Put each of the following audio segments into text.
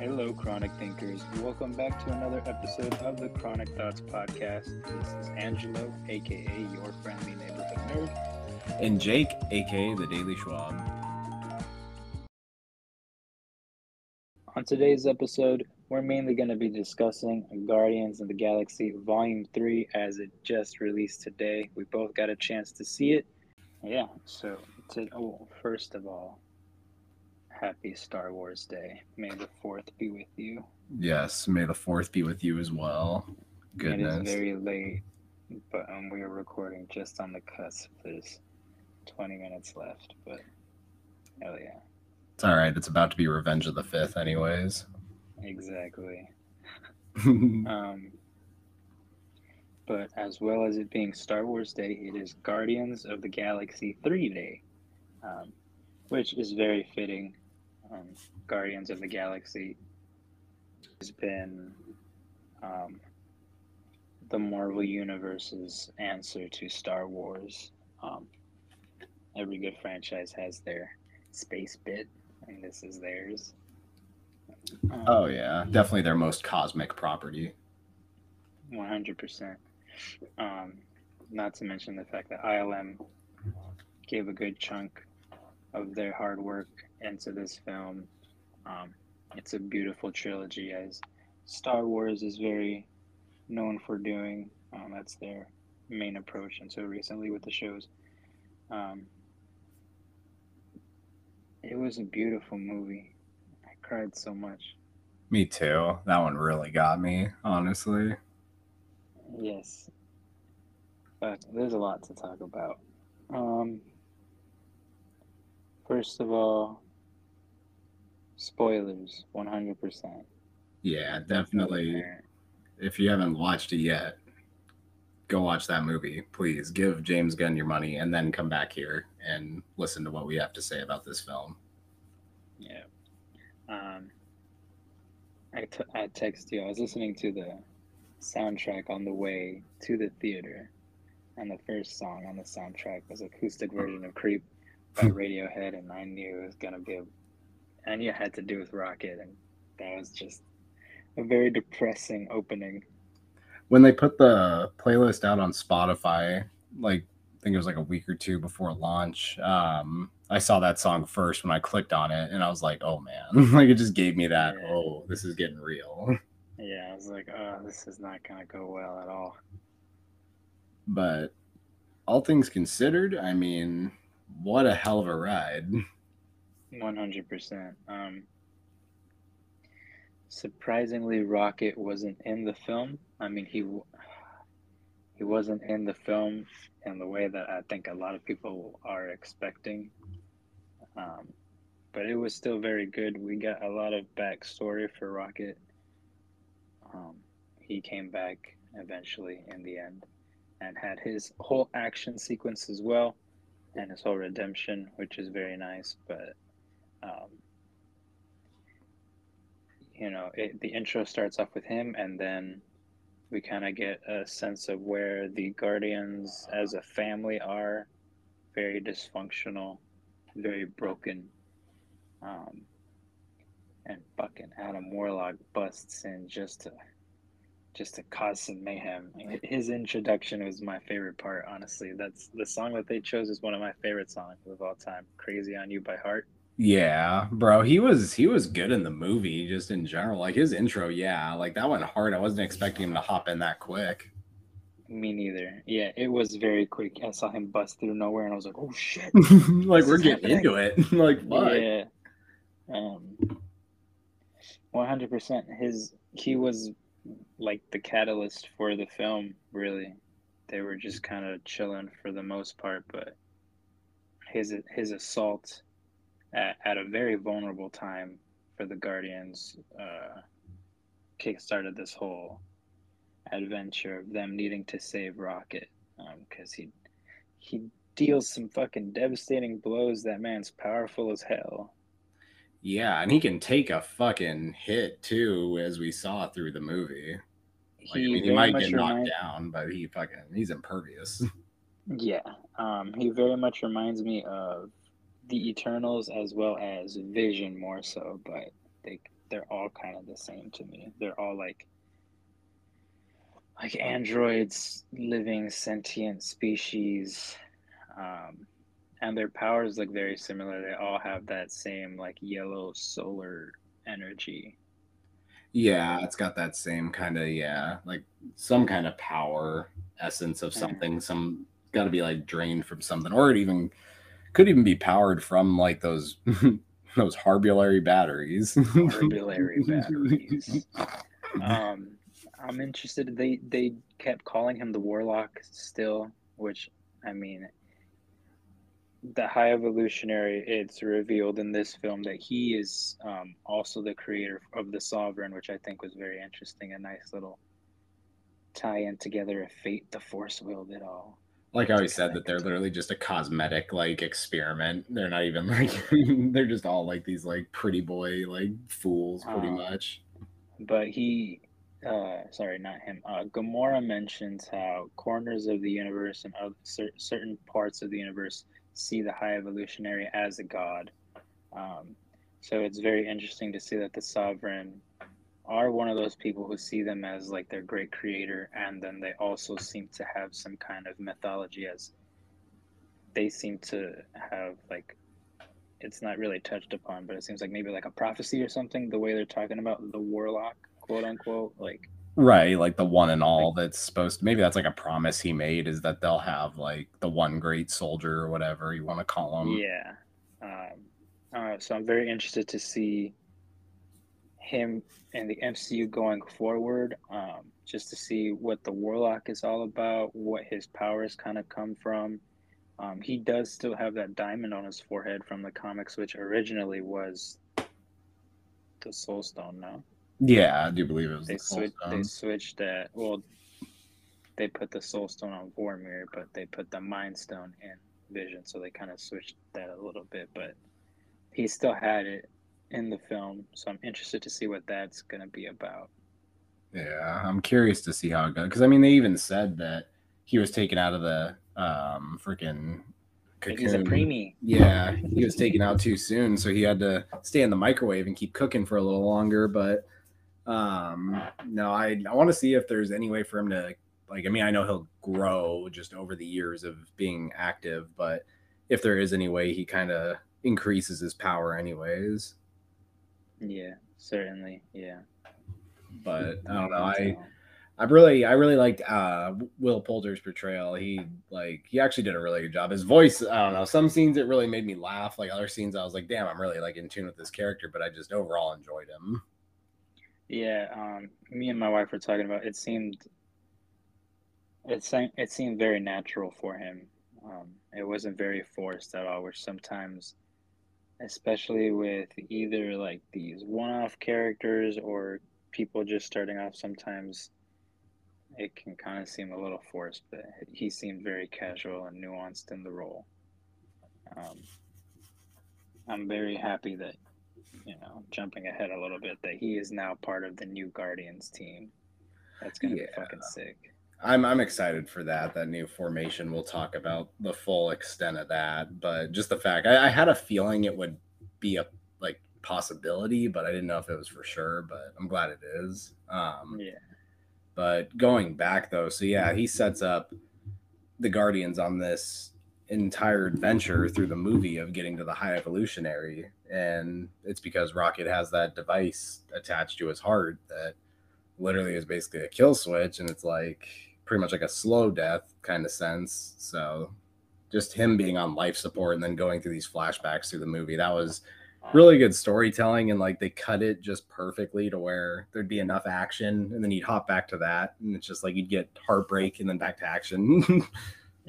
Hello, Chronic Thinkers. Welcome back to another episode of the Chronic Thoughts Podcast. This is Angelo, aka your friendly neighborhood nerd. And Jake, aka the Daily Schwab. On today's episode, we're mainly going to be discussing Guardians of the Galaxy Volume 3 as it just released today. We both got a chance to see it. Yeah, so, to, oh, first of all, happy Star Wars Day. May the 4th be with you. Yes, may the fourth be with you as well. Goodness. is very late, but um, we are recording just on the cusp. There's 20 minutes left, but hell yeah, It's all right. It's about to be Revenge of the Fifth, anyways. exactly. Um, but as well as it being Star Wars Day, it is Guardians of the Galaxy 3 Day, um, which is very fitting. Um, Guardians of the Galaxy has been um, the Marvel Universe's answer to Star Wars. Um, every good franchise has their space bit, and this is theirs. Um, oh yeah, definitely their most cosmic property. One hundred percent. Um, not to mention the fact that ILM gave a good chunk of their hard work into this film. Um, it's a beautiful trilogy, as Star Wars is very known for doing. Um, that's their main approach and so recently with the shows. Um, it was a beautiful movie. I cried so much. Me too. That one really got me, honestly. Yes. But there's a lot to talk about. Um, first of all, spoilers 100%. Yeah, definitely. If you haven't watched it yet, go watch that movie, please. Give James Gunn your money, and then come back here and listen to what we have to say about this film. Yeah. Um, I, t- I text you. I was listening to the soundtrack on the way to the theater, and the first song on the soundtrack was acoustic version of "Creep" by Radiohead, and I knew it was gonna be a, It had to do with Rocket, and that was just a very depressing opening. when they put the playlist out on Spotify, like I think it was like a week or two before launch, um, I saw that song first when I clicked on it, and I was like, "Oh man!" like it just gave me that. Yeah. Oh, this is getting real. Yeah, I was like, oh, this is not gonna go well at all. But all things considered, I mean, what a hell of a ride. One hundred percent. Um, surprisingly, Rocket wasn't in the film. I mean, he he wasn't in the film in the way that I think a lot of people are expecting. Um, but it was still very good. We got a lot of backstory for Rocket. Um, he came back eventually in the end and had his whole action sequence as well and his whole redemption, which is very nice. But um, you know, it, the intro starts off with him, and then we kind of get a sense of where the Guardians as a family are very dysfunctional, very broken. Um, and fucking Adam Warlock busts in just to just to cause some mayhem. His introduction was my favorite part, honestly. That's the song that they chose is one of my favorite songs of all time. Crazy on You by Heart. Yeah, bro, he was he was good in the movie, just in general. Like his intro, yeah, like that went hard. I wasn't expecting him to hop in that quick. Me neither. Yeah, it was very quick. I saw him bust through nowhere and I was like, oh shit. like we're getting happening. into it. like. Yeah. Um, 100%. His, he was like the catalyst for the film, really. They were just kind of chilling for the most part, but his, his assault at, at a very vulnerable time for the Guardians uh, kickstarted this whole adventure of them needing to save Rocket because he he deals some fucking devastating blows. That man's powerful as hell. Yeah, and he can take a fucking hit too, as we saw through the movie. Like, I mean, he might get knocked remind- down, but he fucking he's impervious. Yeah, um, he very much reminds me of the Eternals as well as Vision more so, but they they're all kind of the same to me. They're all like like androids, living sentient species, um, and their powers look very similar. They all have that same like yellow solar energy. Yeah, it's got that same kind of yeah, like some kind of power essence of something. Some got to be like drained from something, or it even could even be powered from like those those harbulary batteries. Harbulary batteries. um, I'm interested. They they kept calling him the Warlock still, which I mean, the High Evolutionary. It's revealed in this film that he is um, also the creator of the Sovereign, which I think was very interesting. A nice little tie in together of fate, the Force willed it all. Like I always said, that they're literally just a cosmetic like experiment. They're not even like they're just all like these like pretty boy like fools, pretty Um, much. But he, uh, sorry, not him. Uh, Gamora mentions how corners of the universe and other, cer- certain parts of the universe see the High Evolutionary as a god. Um, so it's very interesting to see that the Sovereign are one of those people who see them as like their great creator, and then they also seem to have some kind of mythology as they seem to have like it's not really touched upon, but it seems like maybe like a prophecy or something. The way they're talking about the warlock, quote unquote, like Right, like the one and all that's supposed to maybe that's like a promise he made is that they'll have like the one great soldier or whatever you want to call him. yeah. Um, uh, so I'm very interested to see him and the MCU going forward, um, just to see what the warlock is all about, what his powers kind of come from. Um, he does still have that diamond on his forehead from the comics, which originally was the Soul Stone. No. Yeah, I do believe it was they the they switched that well they put the soul stone on Vormir, but they put the mind stone in Vision, so they kind of switched that a little bit, but he still had it in the film, so I'm interested to see what that's gonna be about. Yeah, I'm curious to see how it goes because I mean they even said that he was taken out of the um freaking Like, he's a cocoon. preemie. Yeah, he was taken out too soon, so he had to stay in the microwave and keep cooking for a little longer. But um, no, I I want to see if there's any way for him to like. I mean, I know he'll grow just over the years of being active, but if there is any way he kind of increases his power, anyways. Yeah, certainly. Yeah. But I don't know. I I really I really liked uh Will Poulter's portrayal. He like he actually did a really good job. His voice, I don't know, some scenes it really made me laugh. Like other scenes I was like, damn, I'm really like in tune with this character, but I just overall enjoyed him. yeah, um, me and my wife were talking about. It seemed, it seemed, it seemed very natural for him. Um, it wasn't very forced at all. Which sometimes, especially with either like these one-off characters or people just starting off, sometimes it can kind of seem a little forced. But he seemed very casual and nuanced in the role. Um, I'm very happy that you know, jumping ahead a little bit, that he is now part of the new Guardians team. That's gonna be fucking sick. I'm I'm excited for that. That new formation. We'll talk about the full extent of that, but just the fact I, I had a feeling it would be a like possibility, but I didn't know if it was for sure. But I'm glad it is. Um, Yeah, But going back though, so yeah, he sets up the Guardians on this entire adventure through the movie of getting to the high evolutionary. And it's because Rocket has that device attached to his heart that literally is basically a kill switch. And it's like pretty much like a slow death kind of sense. So just him being on life support and then going through these flashbacks through the movie, that was really good storytelling and like they cut it just perfectly to where there'd be enough action and then you'd hop back to that and it's just like you'd get heartbreak and then back to action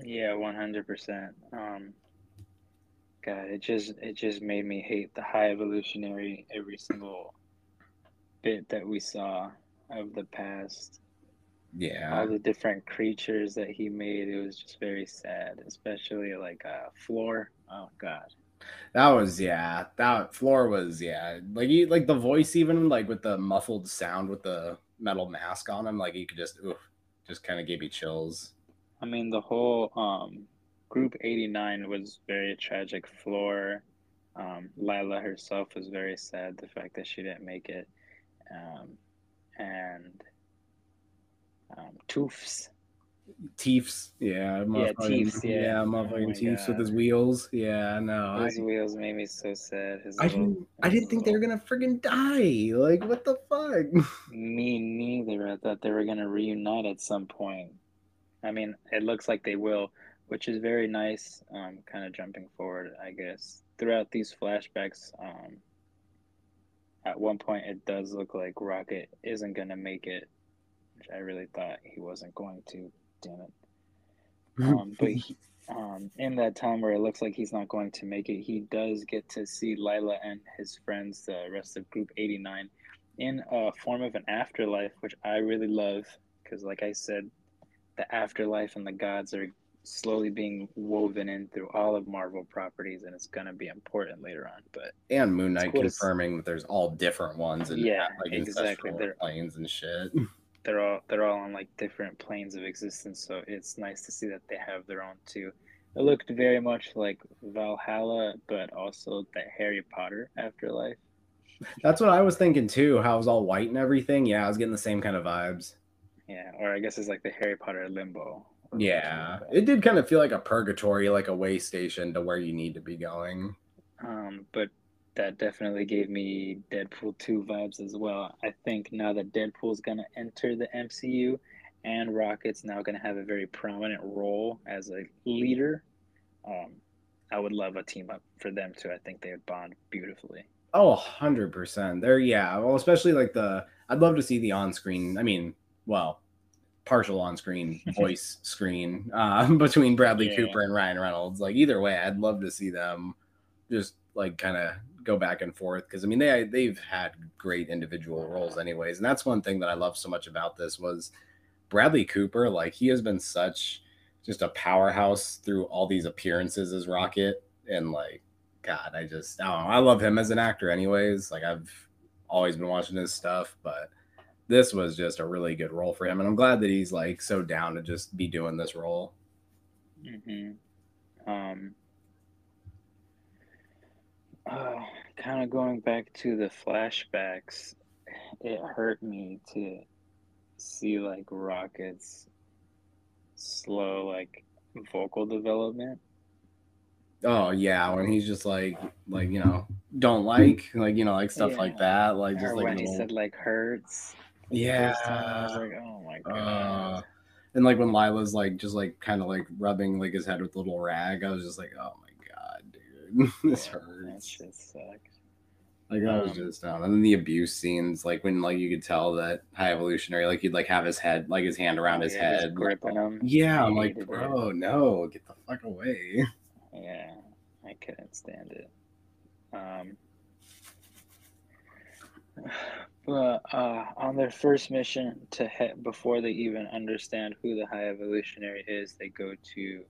yeah, one hundred percent. Um, God, it just it just made me hate the high evolutionary every single bit that we saw of the past. Yeah All the different creatures that he made, it was just very sad. Especially like uh, Floor. Oh God. that was yeah that floor was yeah like you like the voice even like with the muffled sound with the metal mask on him like you could just oof, just kind of gave me chills I mean, the whole um, group 89 was very tragic. Floor, um, Lylla herself was very sad, the fact that she didn't make it. um, and um, Toofs. Teefs, yeah, motherfucking- Teefs, yeah. Oh motherfucking my Teefs with his wheels. Yeah, no, I, His wheels made me so sad. His I little- didn't, I didn't think they were gonna friggin' die. Like, what the fuck? Me neither. I thought they were gonna reunite at some point. I mean, it looks like they will, which is very nice. Um, kind of jumping forward, I guess. Throughout these flashbacks, um, at one point it does look like Rocket isn't gonna make it, which I really thought he wasn't going to. Damn it. Um, but he, um, in that time where it looks like he's not going to make it, he does get to see Lylla and his friends, the rest of Group 89, in a form of an afterlife, which I really love because, like I said, the afterlife and the gods are slowly being woven in through all of Marvel properties, and it's gonna be important later on. But and Moon Knight cool confirming that there's all different ones and Yeah, like exactly. ancestral They're- planes and shit. They're all they're all on like different planes of existence, so it's nice to see that they have their own too. It looked very much like Valhalla, but also the Harry Potter afterlife. That's what I was thinking too. How it was all white and everything. Yeah, I was getting the same kind of vibes. Yeah, or I guess it's like the Harry Potter limbo. Yeah, it did kind of feel like a purgatory, like a way station to where you need to be going. Um, but that definitely gave me Deadpool 2 vibes as well. I think now that Deadpool's gonna enter the MCU and Rocket's now gonna have a very prominent role as a leader, um, I would love a team up for them too. I think they would bond beautifully. Oh, 100%. There, yeah. Well, especially like the, I'd love to see the on screen, I mean, well, partial on screen voice screen uh, between Bradley Yeah. Cooper and Ryan Reynolds. Like, either way, I'd love to see them just like kind of go back and forth because I mean they they've had great individual roles anyways and that's one thing that I love so much about this was Bradley Cooper like he has been such just a powerhouse through all these appearances as Rocket and like God I just I know I love him as an actor anyways like I've always been watching his stuff but this was just a really good role for him and I'm glad that he's like so down to just be doing this role. Hmm Um, uh, kind of going back to the flashbacks, it hurt me to see like Rocket's slow like vocal development. Oh yeah, when he's just like like you know don't like like you know like stuff like that like just or like when he said like hurts. yeah I was like, oh my uh, god. and like when Lylla's like just like kind of like rubbing like his head with a little rag I was just like oh this Yeah, That hurts shit sucked. like I was um, just um, and then the abuse scenes like when like you could tell that high evolutionary like he'd like have his head like his hand around his Yeah, just head gripping him. yeah I I'm like hated it. bro no get the fuck away Yeah, I couldn't stand it. Um, but uh, on their first mission to hit before they even understand who the High Evolutionary is, they go to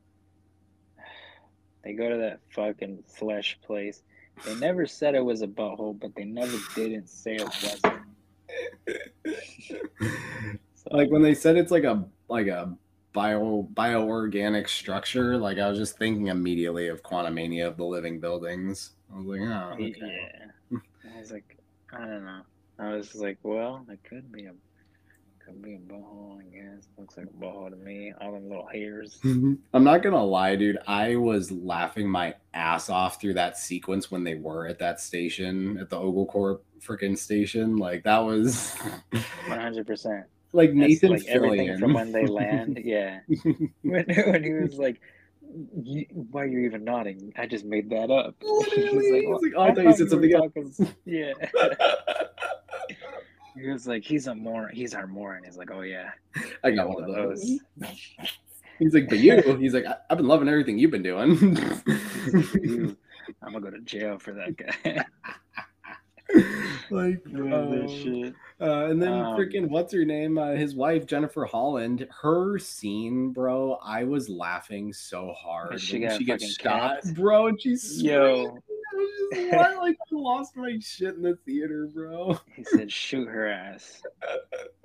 they go to that fucking flesh place. They never said it was a butthole, but they never didn't say it wasn't. So, like when they said it's like a like a bio bioorganic structure like i was just thinking immediately of quantumania of the living buildings i was like oh okay. yeah, I was like, I don't know. I was like, well, it could be a could be a butthole, I guess. Looks like a butthole to me. All them little hairs. Mm-hmm. i'm not gonna lie dude i was laughing my ass off through that sequence when they were at that station at the OrgoCorp freaking station like that was One hundred percent. like nathan like everything from when they land. Yeah, when, when he was like, you, "Why are you're even nodding? I just made that up." Literally, like, "Oh, I thought you said something else." talking- Yeah. He was like, "He's a moron. He's our moron." He's like, "Oh yeah, i got one of those he's like but you he's like I- i've been loving everything you've been doing I'm gonna go to jail for that guy." like uh, shit. uh, and then Um, freaking what's her name uh, his wife jennifer holland her scene bro i was laughing so hard she she gets shot capped? bro and she's Yo. Was just like I lost my shit in the theater bro He said, "Shoot her ass."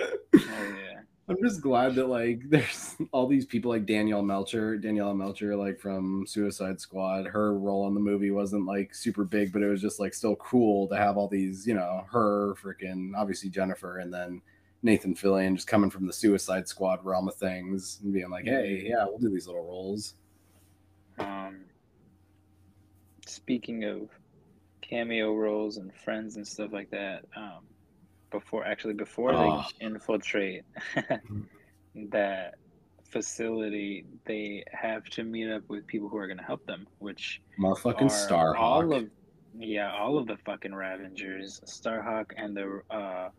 Oh yeah. I'm just glad that like there's all these people like Daniela Melchior, Daniela Melchior, like from Suicide Squad. Her role in the movie wasn't like super big, but it was just like still cool to have all these, you know, her freaking obviously Jennifer and then Nathan Fillion just coming from the Suicide Squad realm of things and being like, hey, yeah, we'll do these little roles. Um, speaking of cameo roles and friends and stuff like that, um, before actually before Oh. they infiltrate that facility, they have to meet up with people who are going to help them, which Motherfucking are all Starhawk. of yeah, all of the fucking Ravagers, Starhawk, and the uh,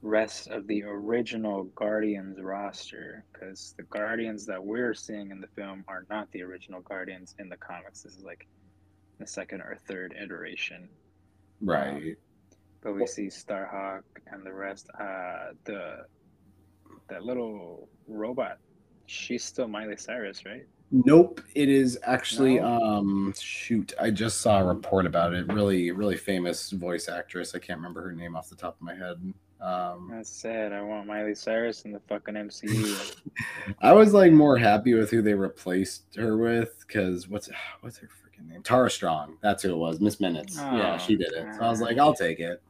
rest of the original Guardians roster. Because the Guardians that we're seeing in the film are not the original Guardians in the comics. This is like the second or third iteration. right. But we see Starhawk and the rest. Uh, the that little robot. She's still Miley Cyrus, right? Nope, it is actually No? um shoot, I just saw a report about it. Really, really famous voice actress. I can't remember her name off the top of my head. Um That's sad. I want Miley Cyrus in the fucking MCU. I was like more happy with who they replaced her with because what's what's her freaking name? Tara Strong. That's who it was. Miss Minutes. yeah, Oh, she did it. So I was like, I'll take it.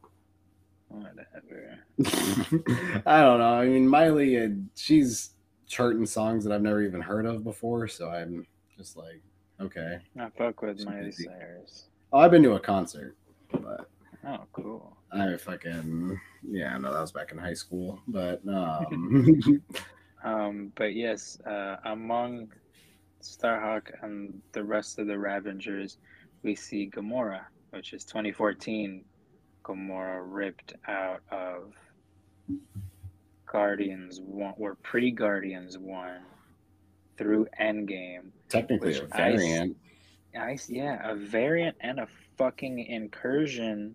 Whatever. I don't know. I mean, Miley, uh, she's charting songs that I've never even heard of before, so I'm just like, okay. I fuck with She's Miley busy. Cyrus. Oh, I've been to a concert, but Oh, cool. I fucking yeah, no, that was back in high school. But um, Um, but yes, uh, among Starhawk and the rest of the Ravagers, we see Gamora, which is 2014. Gamora ripped out of Guardians one, or pre Guardians one, through Endgame. technically a I variant. I s- yeah, a variant and a fucking incursion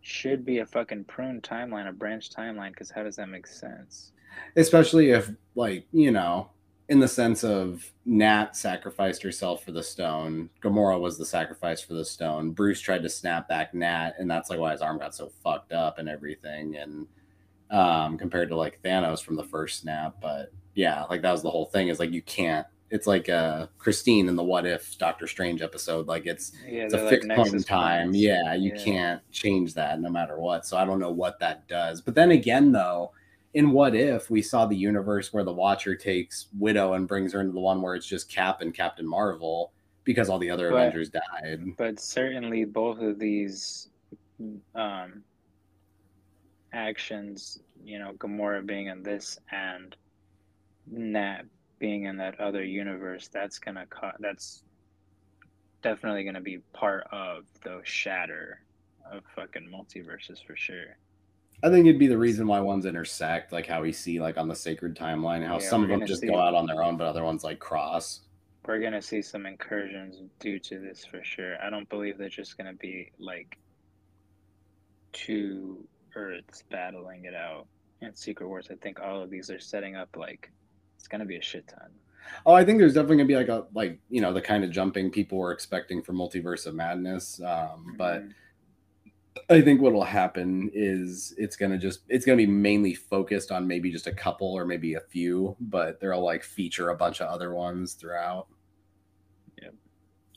should be a fucking prune timeline, a branch timeline. Because how does that make sense? especially if like you know in the sense of nat sacrificed herself for the stone gamora was the sacrifice for the stone bruce tried to snap back nat and that's like why his arm got so fucked up and everything and um compared to like thanos from the first snap but yeah like that was the whole thing is like you can't it's like uh christine in the what if doctor strange episode like it's Yeah, it's a like fixed point in time. points. Yeah, you Yeah. can't change that no matter what. So I don't know what that does. But then again, though, in What If, we saw the universe where the Watcher takes Widow and brings her into the one where it's just Cap and Captain Marvel because all the other But- Avengers died. but certainly both of these um, actions, you know, Gamora being in this and Nat being in that other universe, that's gonna co- that's definitely gonna be part of the shatter of fucking multiverses for sure. I think it'd be the reason why ones intersect, like how we see like on the sacred timeline, how Yeah, some of them just see- go out on their own, but other ones like cross. We're gonna see some incursions due to this for sure. I don't believe they're just gonna be like two Earths battling it out in Secret Wars. I think all of these are setting up like it's gonna be a shit ton. Oh, I think there's definitely gonna be like a like you know the kind of jumping people were expecting for Multiverse of Madness. Um, but Mhm. I think what'll happen is it's gonna just it's gonna be mainly focused on maybe just a couple or maybe a few, but they'll like feature a bunch of other ones throughout. Yep.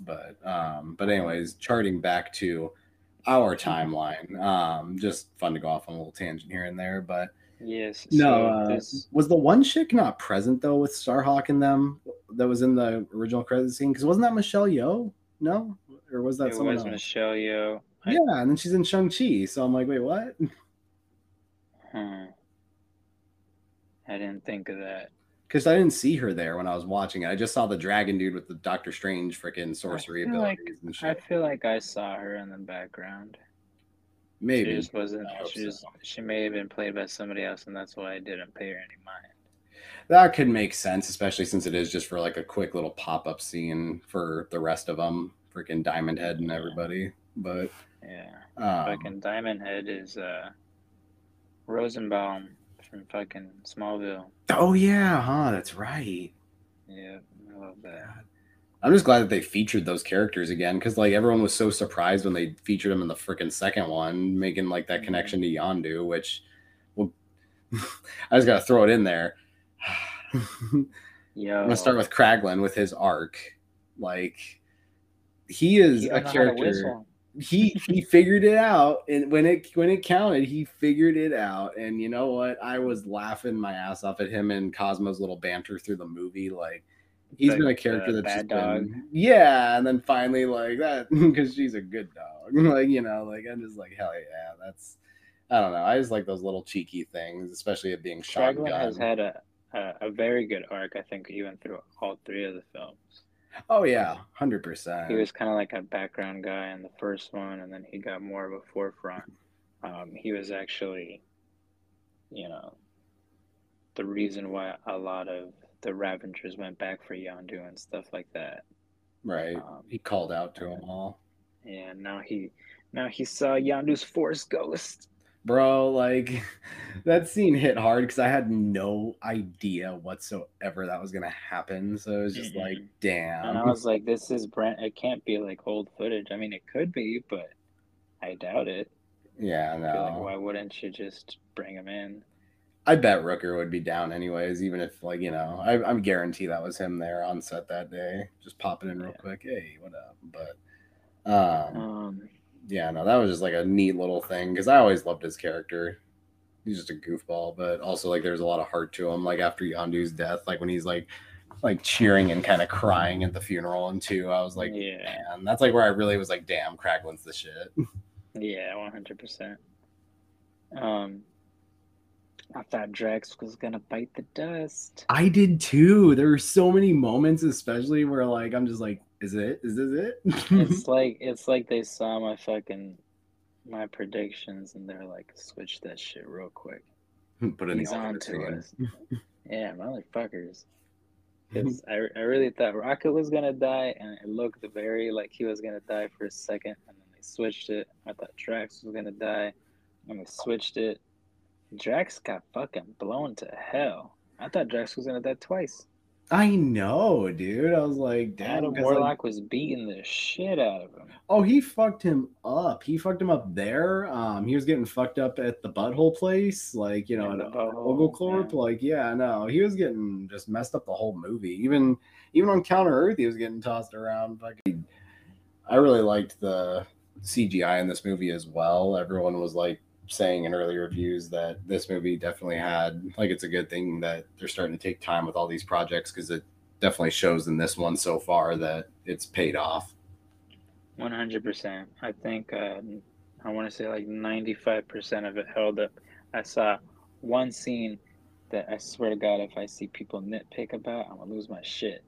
But um, but anyways, charting back to our timeline. Um, just fun to go off on a little tangent here and there, but yes. no, so uh, was the one chick not present though with Starhawk and them that was in the original credit scene? Because wasn't that Michelle Yeoh? No, or was that it someone was else? Michelle Yeoh. I- Yeah, and then she's in Shang Chi. So I'm like, wait, what? Hmm. I didn't think of that. Because I didn't see her there when I was watching it. I just saw the dragon dude with the Doctor Strange freaking sorcery feel like- abilities and I feel like I saw her in the background. Maybe She just wasn't. She just. so. She may have been played by somebody else, and that's why I didn't pay her any mind. that could make sense, especially since it is just for like a quick little pop up scene for the rest of them, freaking Diamond Head and everybody. But Yeah. um, fucking Diamond Head is uh Rosenbaum from fucking Smallville. oh yeah, huh? That's right. Yeah, I love that. I'm just glad that they featured those characters again because like everyone was so surprised when they featured them in the freaking second one, making like that Mhm. connection to Yondu, which well, I just gotta throw it in there. yeah. I'm gonna start with Kraglin with his arc. Like he is he a don't how to character. He he figured it out, and when it when it counted, he figured it out. And you know what? I was laughing my ass off at him and Cosmo's little banter through the movie. Like he's The- been a character that's bad been, yeah. And then finally, like that because she's a good dog. like you know, like I'm just like hell yeah, that's. I don't know. I just like those little cheeky things, especially it being shotgun. Has had a, a a very good arc, I think, even through all three of the films. Oh yeah, hundred percent. He was kind of like a background guy in the first one, and then he got more of a forefront. Um, he was actually, you know, the reason why a lot of the Ravagers went back for Yondu and stuff like that. right. Um, He called out to them all, and now he, now he saw Yondu's Force Ghost. Bro. Like that scene hit hard because I had no idea whatsoever that was gonna happen. So it was just like, Mhm. damn. And I was like, this is Brent. It can't be like old footage. I mean, it could be, but I doubt it. yeah, I feel like, no. why wouldn't you just bring him in? I bet Rooker would be down anyways, even if like you know, I, I'm guarantee that was him there on set that day, just popping in real Yeah. quick. Hey, what up? But um, Um, yeah, no, that was just like a neat little thing because I always loved his character. He's just a goofball, but also like there's a lot of heart to him. Like after Yondu's death, like when he's like like cheering and kind of crying at the funeral and two, I was like, yeah, man, that's like where I really was like, damn, Kraglin's the shit. yeah, one hundred percent. Um, I thought Drax was gonna bite the dust. I did too. There were so many moments, especially where like I'm just like, is it? Is this it? It's like it's like they saw my fucking my predictions and they're like, switch that shit real quick. Put in He's the on to scene. us. Yeah, motherfuckers. Because I, I really thought Rocket was gonna die, and it looked very like he was gonna die for a second, and then they switched it. I thought Drax was gonna die, and they switched it. Drax got fucking blown to hell. I thought Drax was gonna die twice. I know, dude. I was like, damn. Adam 'cause, like, Warlock was beating the shit out of him. Oh, he fucked him up. He fucked him up there. Um, he was getting fucked up at the butthole place, like you know, In at the uh, butthole, Ogle yeah. Like, yeah, no, he was getting just messed up the whole movie. Even even on Counter Earth, he was getting tossed around. Fucking, I really liked the CGI in this movie as well. Everyone was like saying in early reviews that this movie definitely had like it's a good thing that they're starting to take time with all these projects because it definitely shows in this one so far that it's paid off. One hundred percent. I think uh, I want to say like ninety-five percent of it held up. I saw one scene that I swear to God, if I see people nitpick about, I'm gonna lose my shit.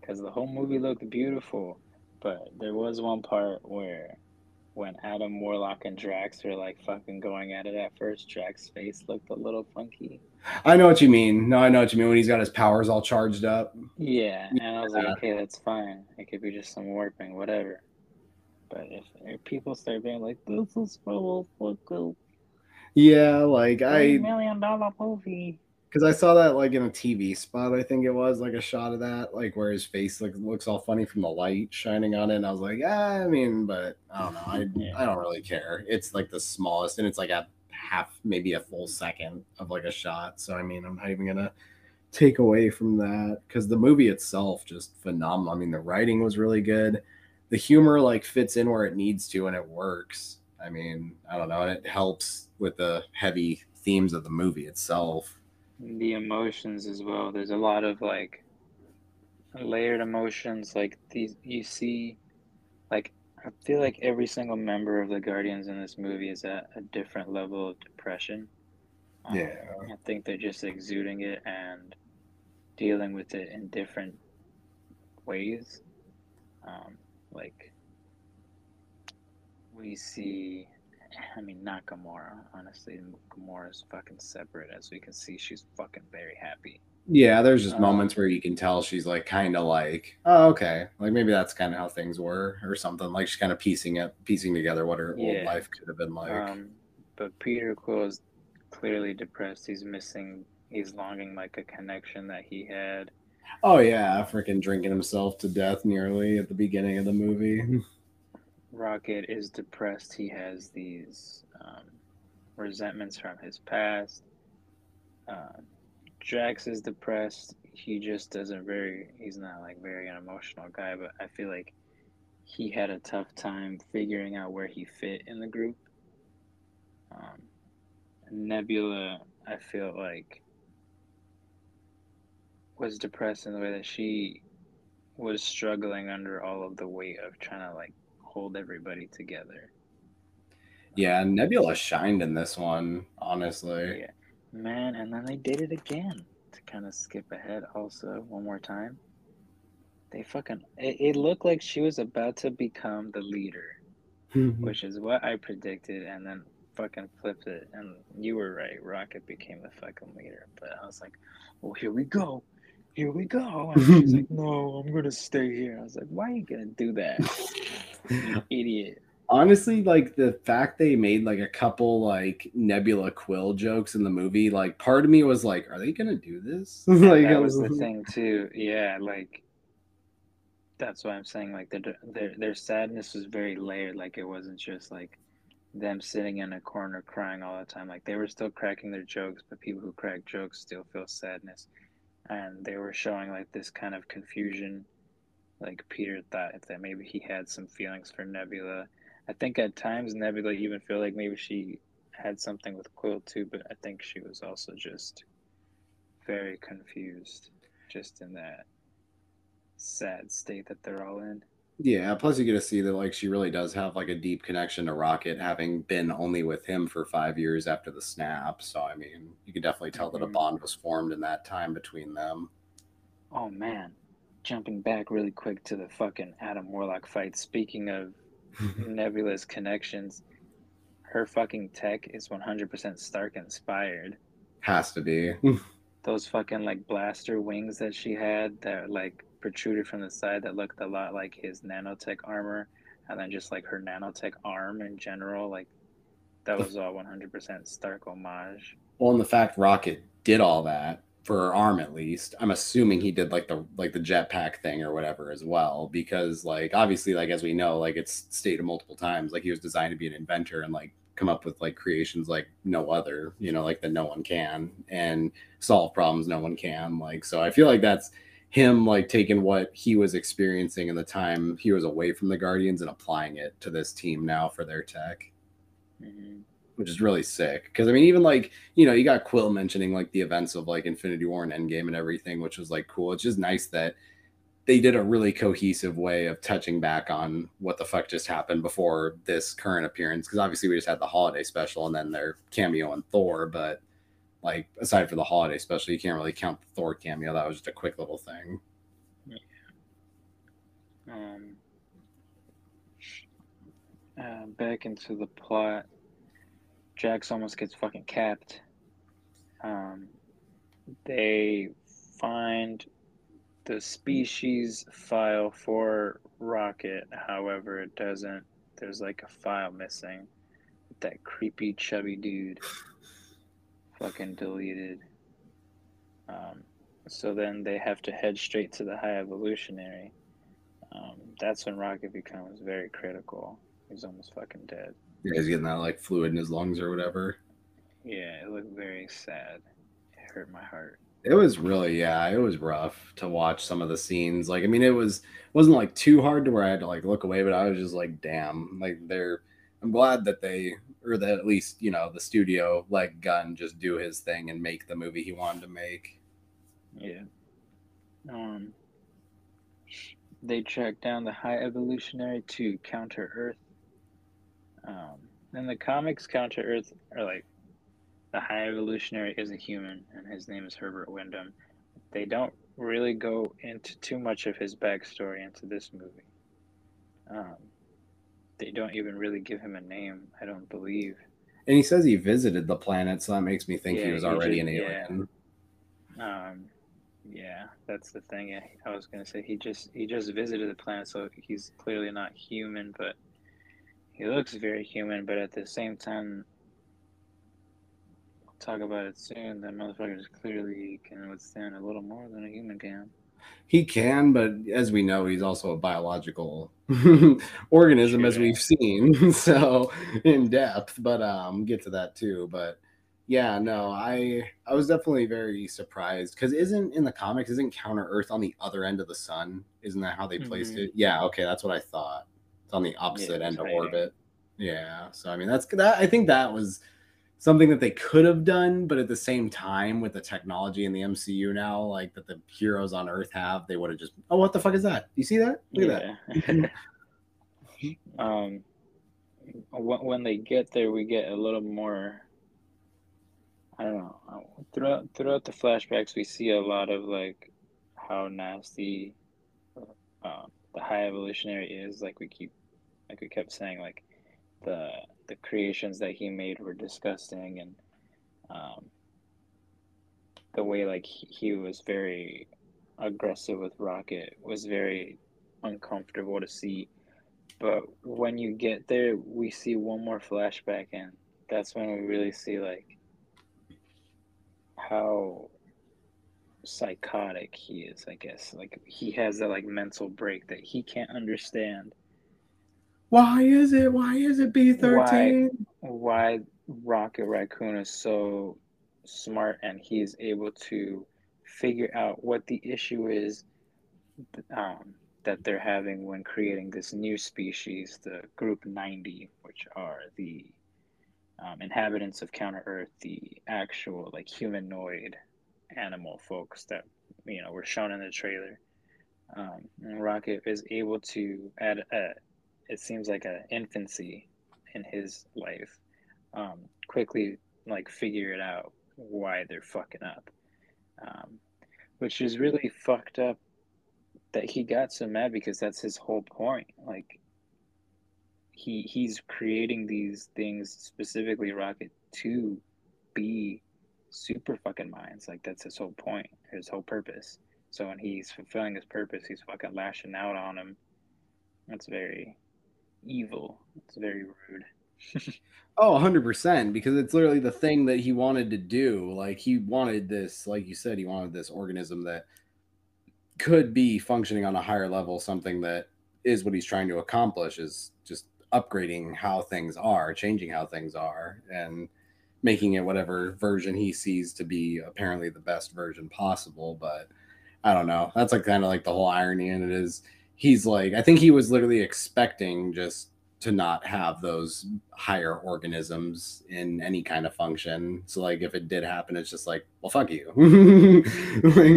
Because the whole movie looked beautiful, but there was one part where, when Adam Warlock and Drax were like fucking going at it at first, Drax's face looked a little funky. I know what you mean. No, I know what you mean when he's got his powers all charged up. Yeah, and I was like, okay, that's fine. It could be just some warping, whatever. But if, if people start being like, this is for fucking Yeah, like I million dollar movie. Because I saw that like in a TV spot. I think it was like a shot of that, like where his face like looks all funny from the light shining on it. And I was like, yeah, I mean, but I don't know. I Yeah. I don't really care. It's like the smallest, and it's like a half, maybe a full second of like a shot. So I mean, I'm not even gonna take away from that because the movie itself just phenomenal. I mean, the writing was really good. The humor like fits in where it needs to, and it works. I mean, I don't know, and it helps with the heavy themes of the movie itself. The emotions as well. There's a lot of like layered emotions. Like these, you see, like I feel like every single member of the Guardians in this movie is at a different level of depression. Um, Yeah. I think they're just exuding it and dealing with it in different ways. Um, like we see, I mean, not Gamora. Honestly, Gamora's fucking separate. As we can see, she's fucking very happy. Yeah, there's just Um, moments where you can tell she's like kind of like, oh, okay, like maybe that's kind of how things were or something. Like she's kind of piecing it, piecing together what her old life could have been like. Um, but Peter Quill is clearly depressed. He's missing. He's longing like a connection that he had. oh yeah, freaking drinking himself to death nearly at the beginning of the movie. Rocket is depressed. He has these um, resentments from his past. Uh, Drax is depressed. He just doesn't very. He's not like very an emotional guy, but I feel like he had a tough time figuring out where he fit in the group. Um, Nebula, I feel like, was depressed in the way that she was struggling under all of the weight of trying to like hold everybody together. Yeah, Nebula shined in this one, honestly. Yeah, man, and then they did it again to kind of skip ahead. Also, one more time, they fucking. It, it looked like she was about to become the leader, mm-hmm. which is what I predicted, and then fucking flipped it. And you were right, Rocket became the fucking leader. But I was like, well, here we go here we go. And she's like, no, I'm gonna stay here. I was like, why are you gonna do that? idiot. Honestly, like the fact they made like a couple like Nebula Quill jokes in the movie, like part of me was like, are they gonna do this? like that was the thing too. Yeah, like that's why I'm saying like their their their sadness was very layered. Like it wasn't just like them sitting in a corner crying all the time. Like they were still cracking their jokes, but people who crack jokes still feel sadness and they were showing like this kind of confusion. Like Peter thought that maybe he had some feelings for Nebula. I think at times Nebula even feel like maybe she had something with Quill too, but I think she was also just very confused, just in that sad state that they're all in. Yeah, plus you get to see that like she really does have like a deep connection to Rocket, having been only with him for five years after the snap. So I mean, you can definitely tell that a mm-hmm. bond was formed in that time between them. Oh man, jumping back really quick to the fucking Adam Warlock fight. Speaking of nebulous connections, her fucking tech is 100% Stark inspired. Has to be. Those fucking like blaster wings that she had that like protruded from the side that looked a lot like his nanotech armor, and then just like her nanotech arm in general, like that was all 100% Stark homage. Well, and the fact Rocket did all that for her arm at least, I'm assuming he did like the like the jetpack thing or whatever as well, because like obviously like as we know, like it's stated multiple times, like he was designed to be an inventor and like come up with like creations like no other, you know, like that no one can and solve problems no one can. Like so I feel like that's him like taking what he was experiencing in the time he was away from the Guardians and applying it to this team now for their tech. Mm-hmm. Which is really sick. Because I mean, even like, you know, you got Quill mentioning like the events of like Infinity War and Endgame and everything, which was like cool. It's just nice that they did a really cohesive way of touching back on what the fuck just happened before this current appearance. Because obviously we just had the holiday special and then their cameo in Thor, but like aside for the holiday special, you can't really count the thor cameo that was just a quick little thing um uh, back into the plot Drax almost gets fucking capped um they find the species file for rocket however it doesn't there's like a file missing that creepy chubby dude fucking deleted. Um, so then they have to head straight to the high evolutionary. Um, that's when Rocket becomes very critical. He's almost fucking dead. Yeah, he's getting that like fluid in his lungs or whatever. Yeah, it looked very sad. It hurt my heart. It was really yeah, it was rough to watch some of the scenes. Like I mean, it was wasn't like too hard to where I had to like look away, but I was just like, damn, like they're. I'm glad that they or that at least you know the studio let Gunn just do his thing and make the movie he wanted to make. Yeah. Um. They tracked down the High Evolutionary to counter Earth. Um, in the comics, counter Earth are like the High Evolutionary is a human, and his name is Herbert Wyndham. They don't really go into too much of his backstory into this movie. Um, they don't even really give him a name. I don't believe. And he says he visited the planet, so that makes me think yeah, he was already just, an alien. Yeah. Um, yeah, that's the thing. I was gonna say he just he just visited the planet, so he's clearly not human, but he looks very human. But at the same time, we'll talk about it soon. That motherfucker clearly can withstand a little more than a human can. He can, but as we know, he's also a biological organism, as we've seen. So in depth, but um, get to that too. But Yeah, no, I I was definitely very surprised because isn't in the comics isn't Counter Earth on the other end of the sun? Isn't that how they placed Mhm. it? Yeah, okay, that's what I thought. It's on the opposite it's end of orbit. Yeah, so I mean that's that. I think that was something that they could have done, but at the same time, with the technology in the MCU now, like that the heroes on Earth have, they would have just oh, what the fuck is that? You see that? Look at that. Um, when, when they get there, we get a little more. I don't know. uh, Throughout throughout the flashbacks, we see a lot of like how nasty uh, the high evolutionary is. Like we keep, like we kept saying, like the the creations that he made were disgusting, and um, the way like he, he was very aggressive with Rocket was very uncomfortable to see. But when you get there, we see one more flashback, and that's when we really see like how psychotic he is. I guess like he has that like mental break that he can't understand Why is it? Why is it B thirteen? why Rocket Raccoon is so smart and he's able to figure out what the issue is um, that they're having when creating this new species, the Group 90, which are the um, inhabitants of Counter Earth, the actual like humanoid animal folks that you know were shown in the trailer. Um, Rocket is able to, at a, it seems like an infancy in his life, um, quickly like figure it out why they're fucking up, um, which is really fucked up. That he got so mad because that's his whole point. Like he he's creating these things specifically Rocket to be super fucking minds. Like that's his whole point, his whole purpose. So when he's fulfilling his purpose, he's fucking lashing out on him. That's very evil. It's very rude. Oh, 100%, because it's literally the thing that he wanted to do. Like, he wanted this, like you said, he wanted this organism that could be functioning on a higher level, something that is what he's trying to accomplish, is just upgrading how things are, changing how things are, and making it whatever version he sees to be apparently the best version possible. But I don't know. That's like kind of like the whole irony in it is he's like, I think he was literally expecting just to not have those higher organisms in any kind of function. So like if it did happen, it's just like, well, fuck you,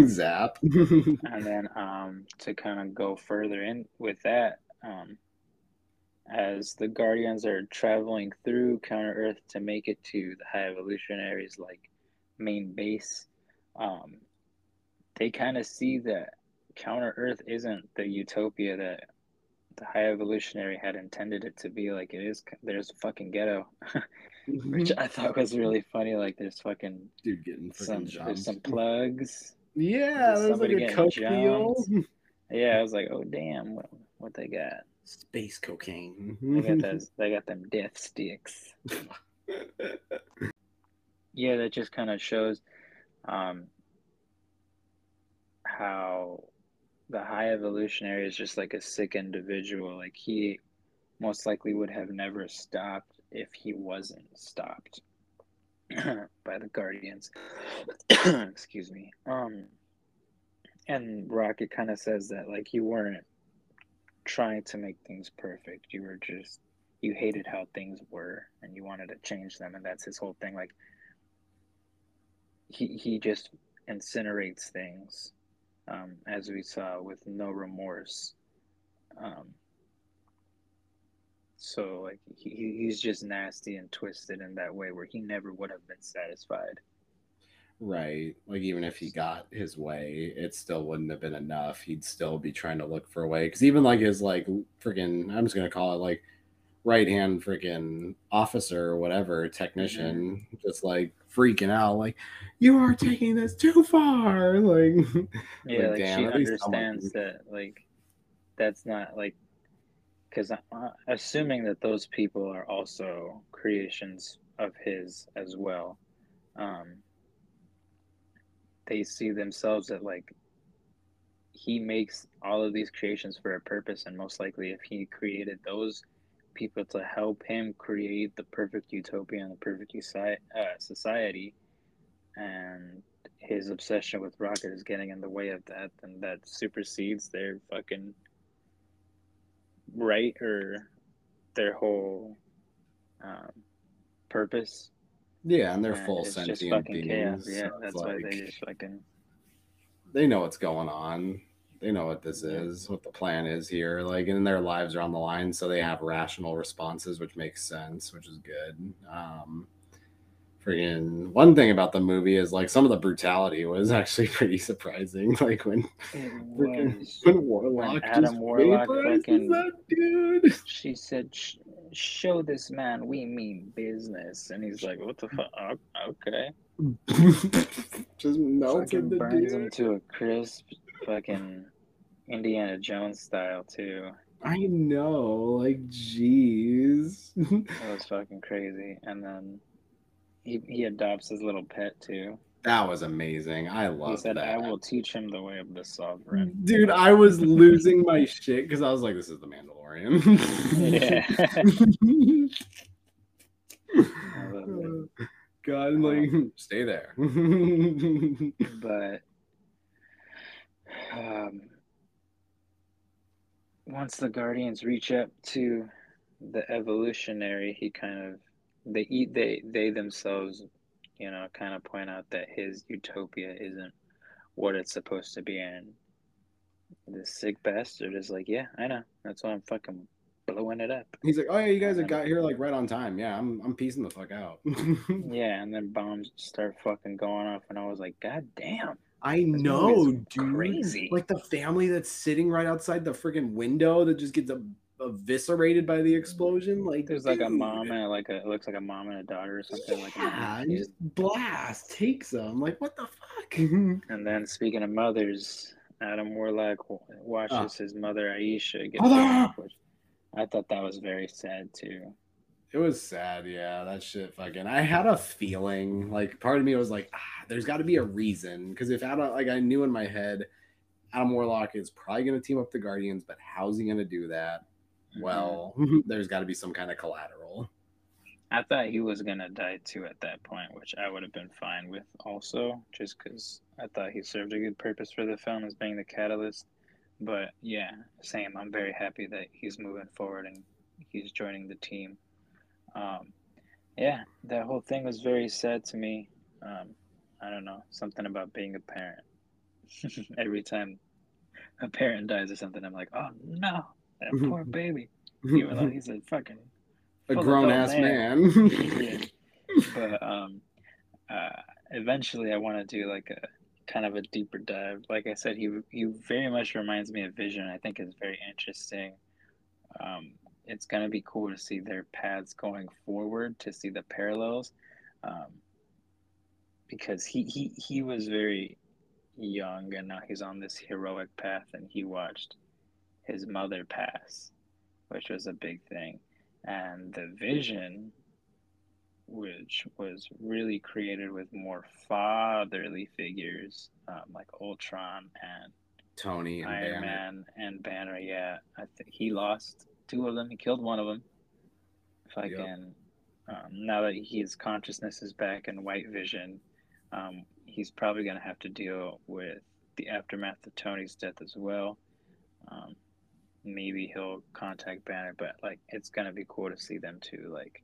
zap. And then um, to kind of go further in with that, um, as the Guardians are traveling through Counter Earth to make it to the High Evolutionaries like main base, um, they kind of see that Counter Earth isn't the utopia that the High Evolutionary had intended it to be. Like it is, there's a fucking ghetto, which I thought was really funny. Like there's fucking dude getting some there's some plugs. Yeah, There's like a coke deal. Yeah, I was like, oh damn, what what they got? Space cocaine. They got those. They got them death sticks. Yeah, that just kind of shows um, how the high evolutionary is just like a sick individual. Like he most likely would have never stopped if he wasn't stopped by the guardians. Excuse me. Um, and Rocket kind of says that like you weren't trying to make things perfect. You were just you hated how things were and you wanted to change them and that's his whole thing like he he just incinerates things um, as we saw with no remorse um, so like he, he's just nasty and twisted in that way where he never would have been satisfied Right. Like even if he got his way, it still wouldn't have been enough. He'd still be trying to look for a way. Because even like his like freaking, I'm just gonna call it like right hand freaking officer or whatever technician, just like freaking out, like you are taking this too far. Like yeah Like, like damn, she understands that like that's not like because i'm assuming that those people are also creations of his as well um they see themselves that like he makes all of these creations for a purpose and most likely if he created those people to help him create the perfect utopia and the perfect usi- uh, society, and his obsession with Rocket is getting in the way of that, and that supersedes their fucking right or their whole um, purpose. Yeah, and they're And full sentient beings. chaos. Yeah, so that's why like, they just fucking they know what's going on. They know what this is, what the plan is here. Like, and their lives are on the line, so they have rational responses, which makes sense, which is good. Um, freaking one thing about the movie is like some of the brutality was actually pretty surprising. Like when freaking when Warlock Adam Warlock fucking- that dude. She said, "Sh- "Show this man we mean business," and he's like, "What the fuck? Okay." just melted the burns him dude. to a crisp, fucking Indiana Jones style too. I know, like, jeez. that was fucking crazy. And then he he adopts his little pet too. that was amazing. I love. He said, that. "I will teach him the way of the sovereign." Dude, I was losing my shit because I was like, this is the Mandalorian. I love. God, like, uh, stay there. but um, once the guardians reach up to the evolutionary he kind of they eat they they themselves you know kind of point out that his utopia isn't what it's supposed to be and the sick bastard is like yeah i know that's why i'm fucking blowing it up He's like, oh yeah, you guys have got here like right on time. Yeah, I'm I'm piecing the fuck out. yeah and then bombs start fucking going off and i was like god damn I know, dude. crazy. Like the family that's sitting right outside the freaking window that just gets a, eviscerated by the explosion. Like There's like a mom and like a it looks like a mom and a daughter or something like Yeah, that. and just blast takes them. Like what the fuck? And then speaking of mothers, Adam Warlock watches Ah. his mother Ayesha get Mother! I thought that was very sad too. It was sad, yeah. That shit fucking. I had a feeling, like, part of me was like, ah, there's got to be a reason. Because if Adam, like, I knew in my head, Adam Warlock is probably going to team up the Guardians, but how's he going to do that? Mm-hmm. Well, there's got to be some kind of collateral. I thought he was gonna die too at that point, which I would have been fine with also, just because I thought he served a good purpose for the film as being the catalyst. But yeah, same. I'm very happy that he's moving forward and he's joining the team. Um, yeah, that whole thing was very sad to me. Um, I don't know, something about being a parent. Every time a parent dies or something, I'm like, oh no, that poor baby. Even though he's a fucking a grown ass man. man. yeah. But um, uh, eventually, I want to do like a kind of a deeper dive. Like I said, he he very much reminds me of Vision. I think is very interesting. Um, it's gonna be cool to see their paths going forward, to see the parallels, um, because he he he was very young and now he's on this heroic path, and he watched his mother pass, which was a big thing, and the Vision which was really created with more fatherly figures um, like Ultron and Tony and Iron Banner. Man and Banner. Yeah, I think he lost two of them. He killed one of them. If I Yep. can, um, now that his consciousness is back in White Vision, um, he's probably going to have to deal with the aftermath of Tony's death as well. Um, maybe he'll contact Banner, but like it's going to be cool to see them two like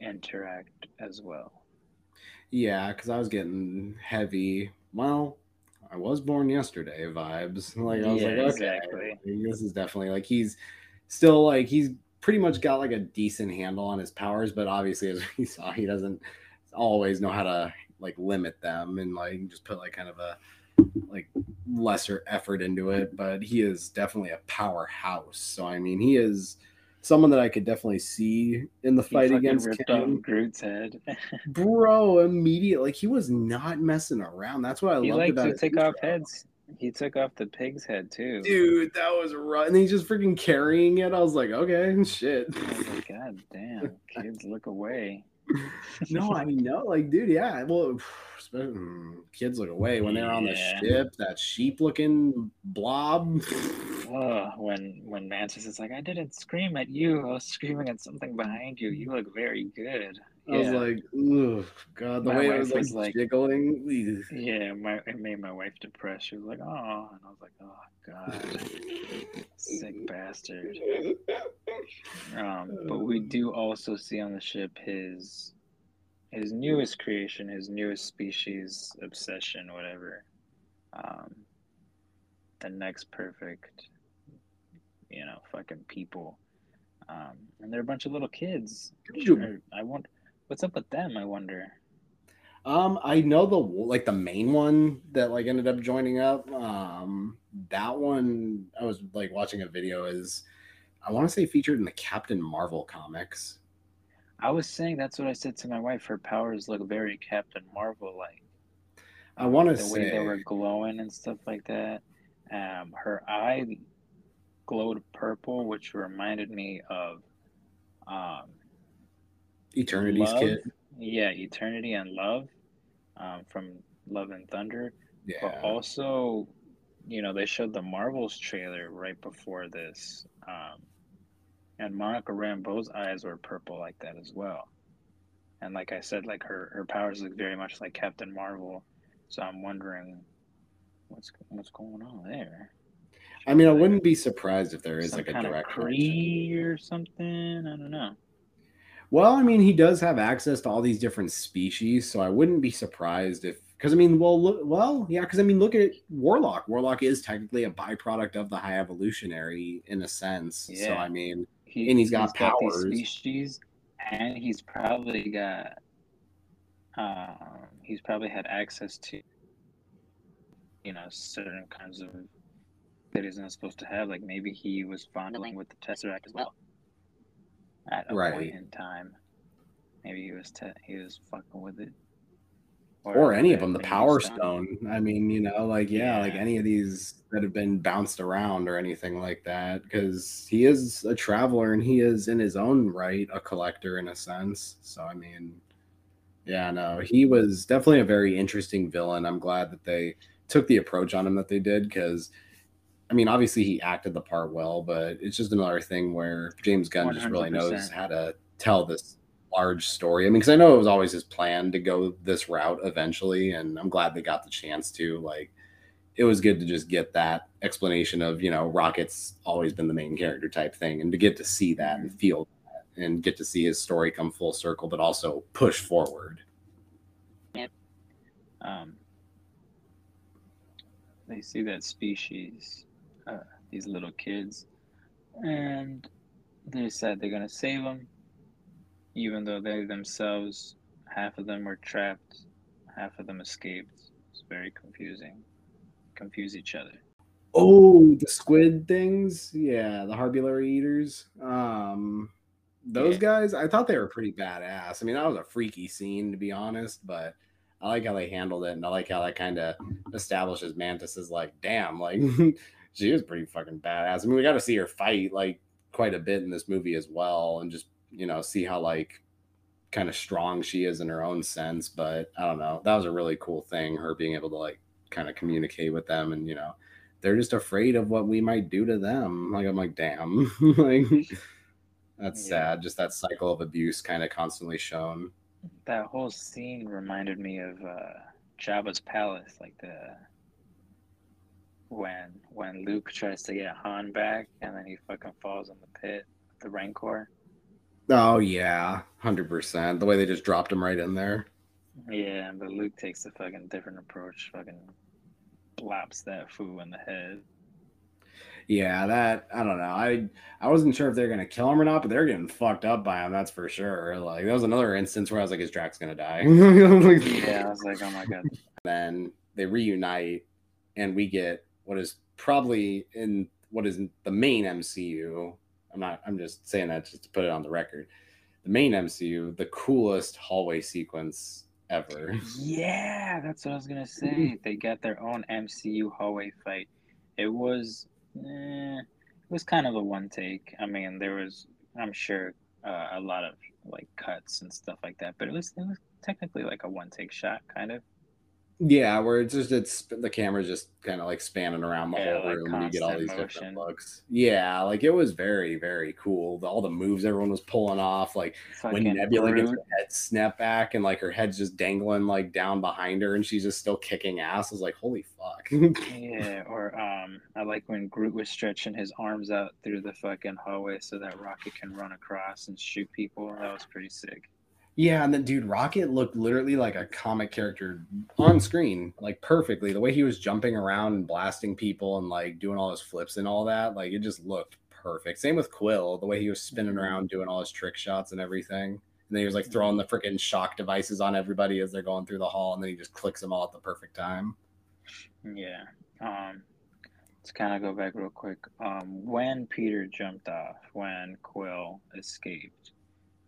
interact as well. Yeah, because I was getting heavy. Well, I was born yesterday vibes. Like I was Yeah, like, okay, exactly. this is definitely like he's still like he's pretty much got like a decent handle on his powers, but obviously as we saw, he doesn't always know how to like limit them and like just put like kind of a like lesser effort into it. But he is definitely a powerhouse. So I mean, he is someone that I could definitely see in the fight against ripped Groot's head. bro immediate like he was not messing around that's what i he loved liked about to take off heads. He took off the pig's head too. dude that was right and he's just freaking carrying it i was like okay shit like, God damn, kids, look away. no i know like dude yeah well mm, kids look away when they're on the Yeah. ship that sheep looking blob when when Mantis is like, I didn't scream at you. I was screaming at something behind you. You look very good. I was like, oh god, the My way it was like, was like- jiggling. ugh. yeah, my it made my wife depressed. She was like, oh, and I was like, oh god, sick bastard. Um, but we do also see on the ship his his newest creation, his newest species obsession, whatever. Um, the next perfect, you know, fucking people. Um, and they're a bunch of little kids. Sure, I want. What's up with them? I wonder. Um, I know the like the main one that like ended up joining up. Um, that one I was like watching a video is I want to say featured in the Captain Marvel comics. I was saying that's what I said to my wife. Her powers look very Captain Marvel like. I want to the say way they were glowing and stuff like that. Um, her eye glowed purple, which reminded me of um, Eternity's Love? kid. yeah, Eternity and Love um, from Love and Thunder. Yeah. But also, you know, they showed the Marvels trailer right before this, um, and Monica Rambeau's eyes were purple like that as well. And like I said, like her her powers look very much like Captain Marvel. So I'm wondering what's what's going on there. I mean, I wouldn't be surprised if there is Some like a direct. Kree or something. I don't know. Well, I mean, he does have access to all these different species, so I wouldn't be surprised if, because I mean, well, look, well, yeah, because I mean, look at Warlock. Warlock is technically a byproduct of the High Evolutionary in a sense. Yeah. So I mean, He, And he's got these powers. species, and he's probably got. Um, he's probably had access to. You know, certain kinds of that he's not supposed to have. Like maybe he was fondling with the Tesseract as well. At a Right. point in time, maybe he was te- he was fucking with it. or any of them, the Power was done. Stone. I mean, you know, like yeah, like any of these that have been bounced around or anything like that, because he is a traveler and he is in his own right a collector in a sense. So I mean, yeah, no, he was definitely a very interesting villain. I'm glad that they took the approach on him that they did because. I mean, obviously he acted the part well, but it's just another thing where James Gunn just really knows how to tell this large story. I mean, because I know it was always his plan to go this route eventually, and I'm glad they got the chance to. Like, it was good to just get that explanation of you know Rocket's always been the main character type thing, and to get to see that and feel that, and get to see his story come full circle, but also push forward. um, they see that species, uh, these little kids, and they said they're gonna save them, even though they themselves, half of them were trapped, half of them escaped. It's very confusing. Confuse each other. Oh, the squid things, yeah, the Harbulary eaters. Um, those Yeah. guys, I thought they were pretty badass. I mean, that was a freaky scene to be honest, but I like how they handled it, and I like how that kind of establishes Mantis as like, damn, like she is pretty fucking badass. I mean, we got to see her fight like quite a bit in this movie as well, and just you know see how like kind of strong she is in her own sense. But I don't know, that was a really cool thing, her being able to like kind of communicate with them, and you know they're just afraid of what we might do to them. Like I'm like, damn, like that's Yeah. sad. Just that cycle of abuse kind of constantly shown. That whole scene reminded me of uh, Jabba's palace, like the when when Luke tries to get Han back, and then he fucking falls in the pit, the Rancor. Oh yeah, hundred percent. The way they just dropped him right in there. Yeah, but Luke takes a fucking different approach. Fucking blaps that foo in the head. Yeah, that I don't know. I I wasn't sure if they're gonna kill him or not, but they're getting fucked up by him. That's for sure. Like that was another instance where I was like, "Is Drax gonna die?" Yeah, I was like, oh my god. then they reunite and we get what is probably in what is the main MCU. I'm not I'm just saying that just to put it on the record. The main MCU, the coolest hallway sequence ever. Yeah, that's what I was gonna say. They got their own MCU hallway fight. It was, eh, it was kind of a one take. I mean, there was, I'm sure, uh, a lot of like cuts and stuff like that, but it was, it was technically like a one take shot, kind of. Yeah, where it's just it's the camera's just kind of like spanning around the Yeah, whole like room and you get all these different looks. Yeah, like it was very, very cool. The- All the moves everyone was pulling off, like when Nebula gets her head snapped back and like her head's just dangling like down behind her and she's just still kicking ass. I was like, holy fuck. Yeah, or um, I like when Groot was stretching his arms out through the fucking hallway so that Rocket can run across and shoot people. That was pretty sick. Yeah, and then dude, Rocket looked literally like a comic character on screen, like perfectly. The way he was jumping around and blasting people and like doing all his flips and all that, like it just looked perfect. Same with Quill, the way he was spinning Mhm. around doing all his trick shots and everything. And then he was like throwing the freaking shock devices on everybody as they're going through the hall, and then he just clicks them all at the perfect time. Yeah. Um, let's kind of go back real quick. Um, when Peter jumped off, when Quill escaped,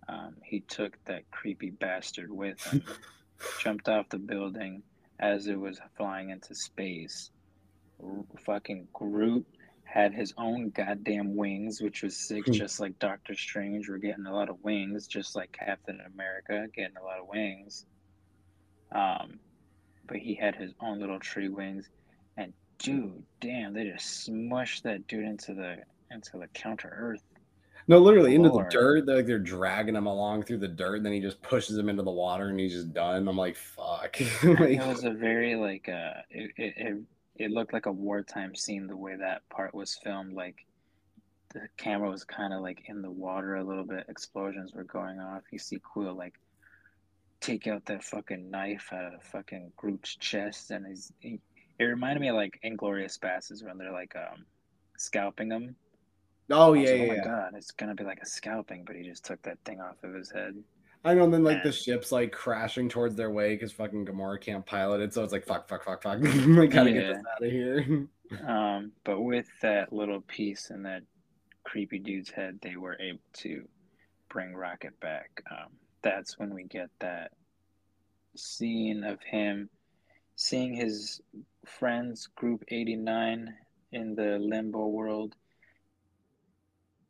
um, he took that creepy bastard with him, jumped off the building as it was flying into space. R- fucking Groot had his own goddamn wings, which was sick, Hmm. just like Doctor Strange. We're getting a lot of wings, just like Captain America getting a lot of wings. Um, but he had his own little tree wings, and dude, damn, they just smushed that dude into the into the counter Earth. No, literally into the Lord. dirt. They're, like they're dragging him along through the dirt, and then he just pushes him into the water, and he's just done. I'm like, fuck. Like, It was a very like uh, it, it it it looked like a wartime scene the way that part was filmed. Like the camera was kind of like in the water a little bit. Explosions were going off. You see Quill like take out that fucking knife out of fucking Groot's chest, and he's he, it reminded me of like Inglorious Bastards when they're like um scalping him. Oh was yeah, yeah, oh my yeah. god, it's gonna be like a scalping, but he just took that thing off of his head. I know, and then like the ship's like crashing towards their way because fucking Gamora can't pilot it, so it's like fuck, fuck, fuck, fuck. like gotta get this out of here. Um, but with that little piece in that creepy dude's head, they were able to bring Rocket back. Um, that's when we get that scene of him seeing his friends, Group 89, in the limbo world.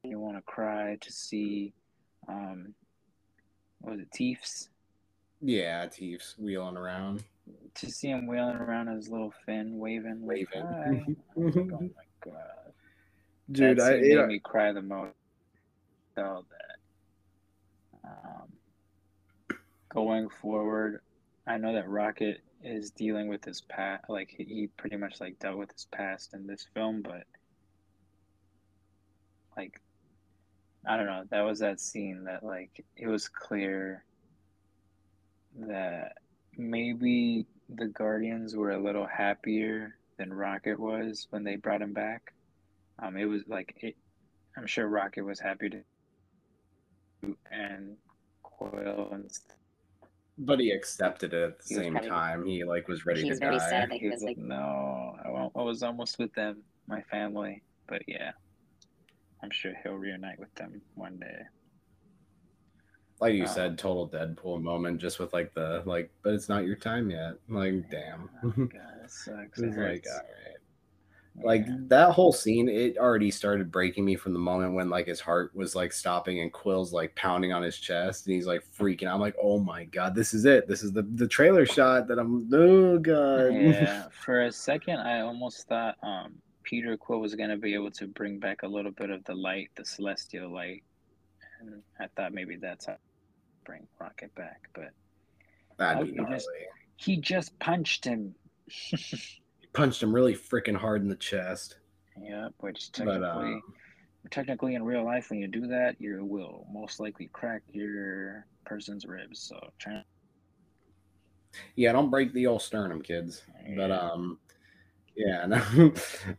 You want to cry to see, um, what was it, Teefs? yeah, Teefs wheeling around, To see him wheeling around his little fin, waving, waving. "Hi." I was like, oh my god. Dude, that I made it, me cry the most. Felt that. Um, going forward, I know that Rocket is dealing with his past. Like he, he pretty much like dealt with his past in this film, but like I don't know. That was that scene that like it was clear that maybe the Guardians were a little happier than Rocket was when they brought him back. Um, it was like it. I'm sure Rocket was happy to, and Quill and stuff. but he accepted it at the He same probably- time. He like was ready he to was very die. sad that he he was was like, like, "No, I, wa- I was almost with them, my family." But yeah, I'm sure he'll reunite with them one day. Like you Oh. said, total Deadpool moment, just with like the like, but it's not your time yet. Like, damn. Oh, God, that sucks. It It like, all right. Like Yeah. that whole scene, it already started breaking me from the moment when like his heart was like stopping and Quill's like pounding on his chest and he's like freaking. I'm like, oh my god, this is it. This is the the trailer shot that I'm. Oh god. Yeah, for a second, I almost thought um, Peter Quill was gonna be able to bring back a little bit of the light, the celestial light, and I thought maybe that's how bring Rocket back. But That'd be he gnarly. just- he just punched him. he Punched him really freaking hard in the chest. yeah, which But technically, um, technically in real life, when you do that, you will most likely crack your person's ribs. So try. yeah, don't break the old sternum, kids. But um, yeah, no,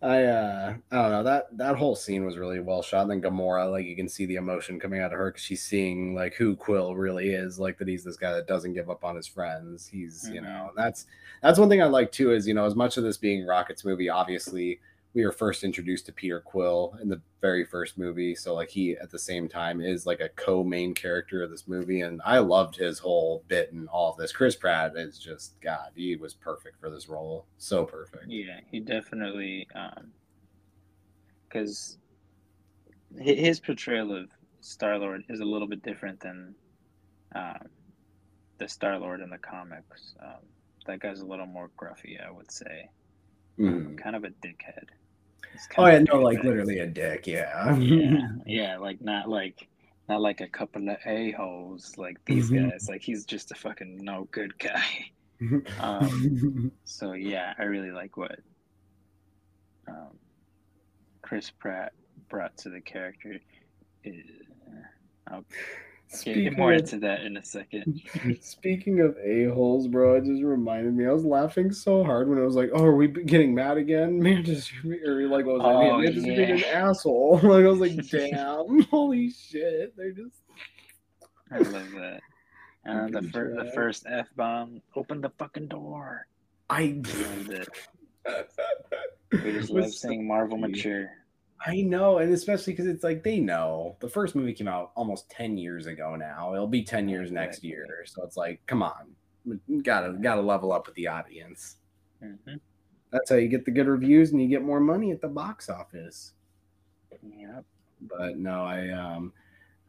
I uh, I don't know that that whole scene was really well shot. And then Gamora, like you can see the emotion coming out of her because she's seeing like who Quill really is, like that he's this guy that doesn't give up on his friends. He's you Mhm. know that's that's one thing I like too is you know as much of this being Rocket's movie, obviously we were first introduced to Peter Quill in the very first movie, so like he at the same time is like a co-main character of this movie, and I loved his whole bit and all of this. Chris Pratt is just God, he was perfect for this role, so perfect. Yeah, he definitely um because his portrayal of Star Lord is a little bit different than um, the Star Lord in the comics. Um, that guy's a little more gruffy, I would say. Mhm. Kind of a dickhead. Oh yeah, no, like literally a dick. Yeah. Yeah, yeah, like not like not like a couple of a holes like these Mhm. guys. Like he's just a fucking no good guy. Um, so yeah, I really like what um, Chris Pratt brought to the character. Uh, I'll get Speaking more of- into that in a second. Speaking of a-holes, bro, it just reminded me. I was laughing so hard when it was like, oh, are we getting mad again? Mantis, or like, what was Oh, that? Mantis being an asshole. Like, I was like, damn, holy shit. They're just. I love that. And the, fir- the first f bomb, open the fucking door. I. Loved it. We just love seeing Marvel mature. I know, and especially because it's like they know the first movie came out almost ten years ago now. It'll be ten years next year, so it's like, come on, gotta gotta level up with the audience. hmm That's how you get the good reviews and you get more money at the box office. Yep. But no, I um,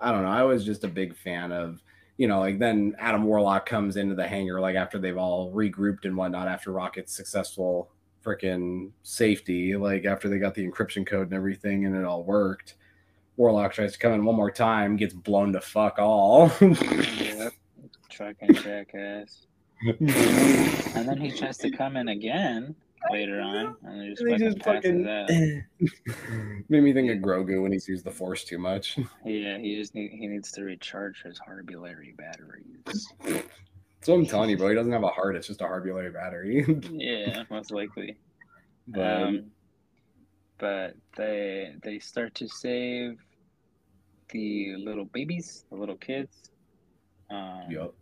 I don't know. I was just a big fan of you know, like then Adam Warlock comes into the hangar like after they've all regrouped and whatnot after Rocket's successful freaking safety, like after they got the encryption code and everything and it all worked. Warlock tries to come in one more time, gets blown to fuck all. Yep. Fucking jackass. And then he tries to come in again later on, and he just They fucking just fucking made me think of Grogu when he's used the Force too much. Yeah, he just need, he needs to recharge his Harbulary batteries. So I'm telling you, bro, he doesn't have a heart. It's just a Harbulary battery. Yeah, most likely. but Um, but they they start to save the little babies, the little kids. Um, yup.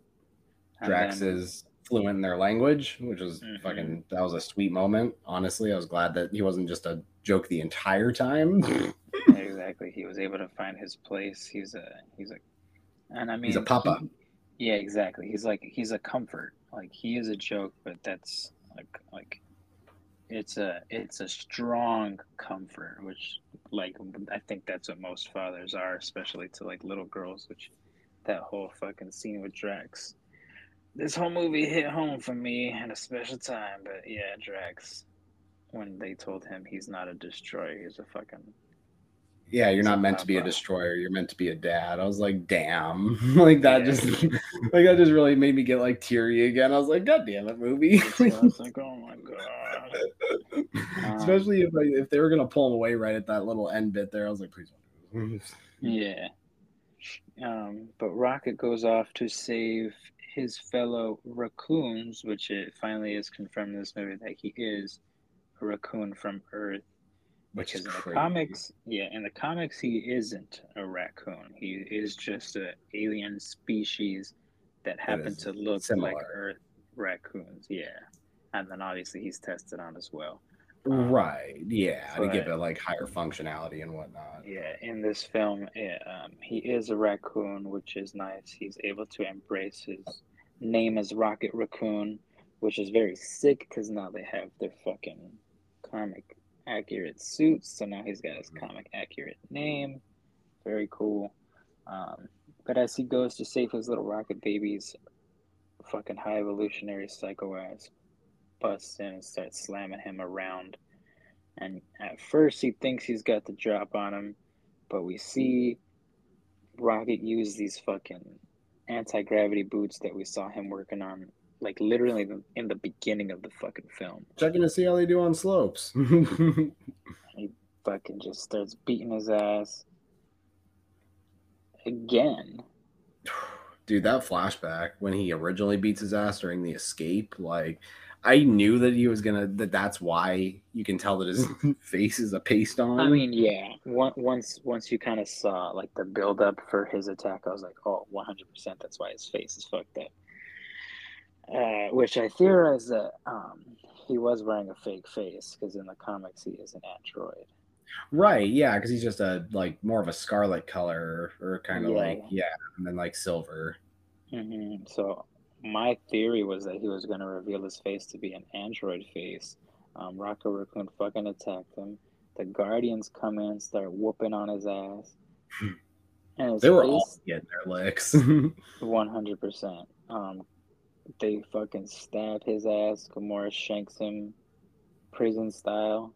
Drax then- is fluent in their language, which was Mhm. fucking that was a sweet moment. Honestly, I was glad that he wasn't just a joke the entire time. exactly. He was able to find his place. He's a he's a, and I mean He's a papa. he- yeah, exactly. He's like he's a comfort. Like he is a joke, but that's like like it's a it's a strong comfort, which like I think that's what most fathers are, especially to like little girls. Which that whole fucking scene with Drax. This whole movie hit home for me at a special time, but yeah, Drax. When they told him he's not a destroyer, he's a fucking yeah, you're not meant to be a destroyer. You're meant to be a dad. I was like, damn, like that Yeah. just like that just really made me get like teary again. I was like, god damn it, movie. I was like, oh my god. Um, Especially if like, if they were gonna pull him away right at that little end bit there, I was like, please don't do this. Yeah. Um, but Rocket goes off to save his fellow raccoons, which it finally is confirmed in this movie that he is a raccoon from Earth. Which is crazy. comics, yeah, in the comics he isn't a raccoon. He is just a alien species that happen is to look like. Earth raccoons. Yeah, and then obviously he's tested on as well. Right. Yeah. to give but- it like higher functionality and whatnot. Yeah, in this film, yeah, um, he is a raccoon, which is nice. He's able to embrace his name as Rocket Raccoon, which is very sick because now they have their fucking comic accurate suits. So now he's got his comic accurate name. Very cool. Um, but as he goes to save his little rocket babies, fucking high evolutionary psycho ass busts in and starts slamming him around. And at first, he thinks he's got the drop on him, but we see Rocket use these fucking anti gravity boots that we saw him working on, like literally in the beginning of the fucking film. Checking to see how they do on slopes. He fucking just starts beating his ass again. Dude, that flashback when he originally beats his ass during the escape, like I knew that he was gonna that that's why you can tell that his face is a paste on. I mean, yeah. Once once you kind of saw like the build up for his attack, I was like, oh, 100%. That's why his face is fucked up. Uh, which I theorize that um, he was wearing a fake face because in the comics he is an android. right, yeah, because he's just a like more of a scarlet color or kind of Yeah. like yeah, and then like silver. hmm So my theory was that he was going to reveal his face to be an android face. Um, Rocket Raccoon fucking attacked him. The Guardians come in, start whooping on his ass. And his They were face, all getting their licks. One hundred percent. They fucking stab his ass. Gamora shanks him, prison style.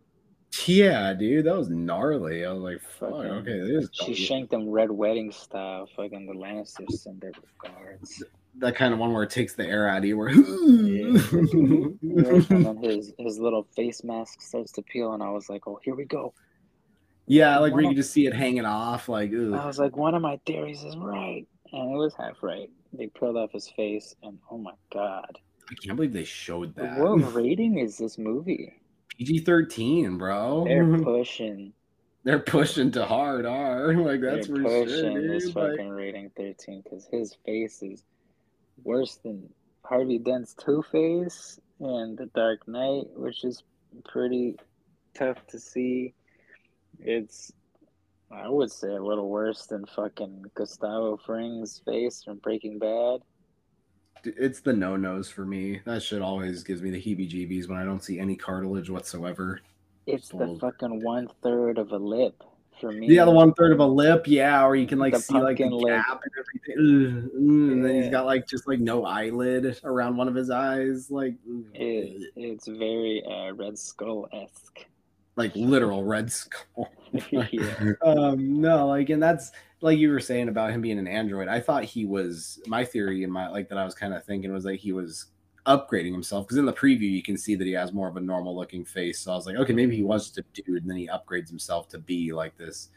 Yeah, dude, that was gnarly. I was like, fuck, Fucking- okay, this She shanked him red wedding style. Fucking the Lannisters send their guards. that kind of one where it takes the air out of you. Where and then his his little face mask starts to peel, and I was like, "Oh, here we go." yeah, like where you One can just see it hanging off. Like, I was like, "One of my theories is right," and it was half right. They peeled off his face, and oh my god, I can't believe they showed that. what rating is this movie? PG thirteen, bro. They're pushing. They're pushing to hard R. Like that's they're for sure, pushing this. Like, fucking rating thirteen because his face is worse than Harvey Dent's Two Face and The Dark Knight, which is pretty tough to see. It's I would say a little worse than fucking Gustavo Fring's face from Breaking Bad. it's the no nos for me. That shit always gives me the heebie jeebies when I don't see any cartilage whatsoever. It's the fucking one third of a lip for me. Yeah, the one third of a lip, yeah, or you can like The see like the pumpkin lip. gap and everything. Ugh, And then he's got like just like no eyelid around one of his eyes, like. It, it's very uh, Red Skull esque. like literal red skull. yeah. um no like and that's like you were saying about him being an android i thought he was my theory and my like that i was kind of thinking was like he was upgrading himself because in the preview you can see that he has more of a normal looking face so i was like okay maybe he was just a dude and then he upgrades himself to be like this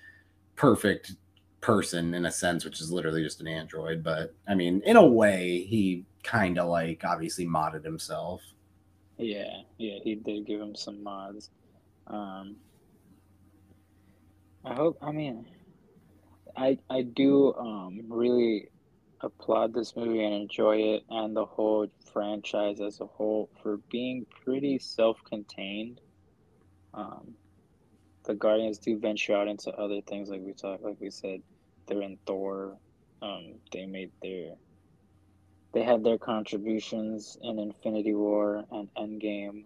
perfect person in a sense which is literally just an android but i mean in a way he kind of like obviously modded himself Yeah, yeah, he did give him some mods. Um, I hope. I mean, I I do um really applaud this movie and enjoy it and the whole franchise as a whole for being pretty self-contained. Um, the Guardians do venture out into other things, like we talked, like we said, they're in Thor. Um, they made their they had their contributions in Infinity War and Endgame,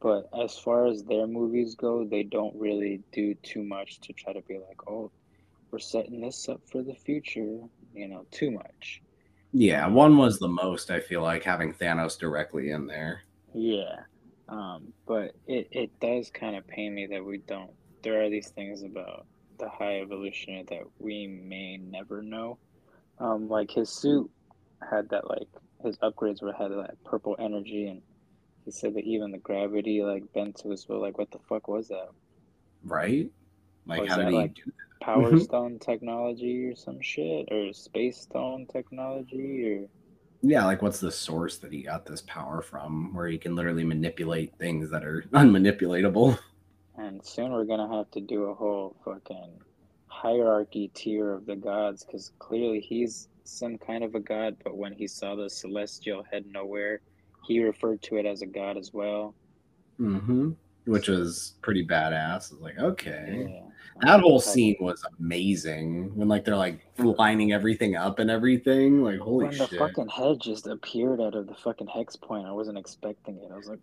but as far as their movies go, they don't really do too much to try to be like, oh, we're setting this up for the future, you know, too much. yeah one was the most i feel like having thanos directly in there Yeah. Um, but it, it does kind of pain me that we don't. There are these things about the high evolutionary that we may never know. Um, like his suit had that like his upgrades were had that purple energy, and he said that even the gravity like bent to his will. Like, what the fuck was that? right like Was how did he like, do Power Mhm. stone technology or some shit, or space stone technology, or Yeah, like what's the source that he got this power from where he can literally manipulate things that are unmanipulatable? And soon we're gonna have to do a whole fucking hierarchy tier of the gods because clearly he's some kind of a god, but when he saw the celestial head Knowhere, he referred to it as a god as well. Mm-hmm. Which was pretty badass. I was like, okay. Yeah. That whole scene was amazing when like they're like lining everything up and everything. Like, holy when the shit. fucking head just appeared out of the fucking hex point, I wasn't expecting it. I was like,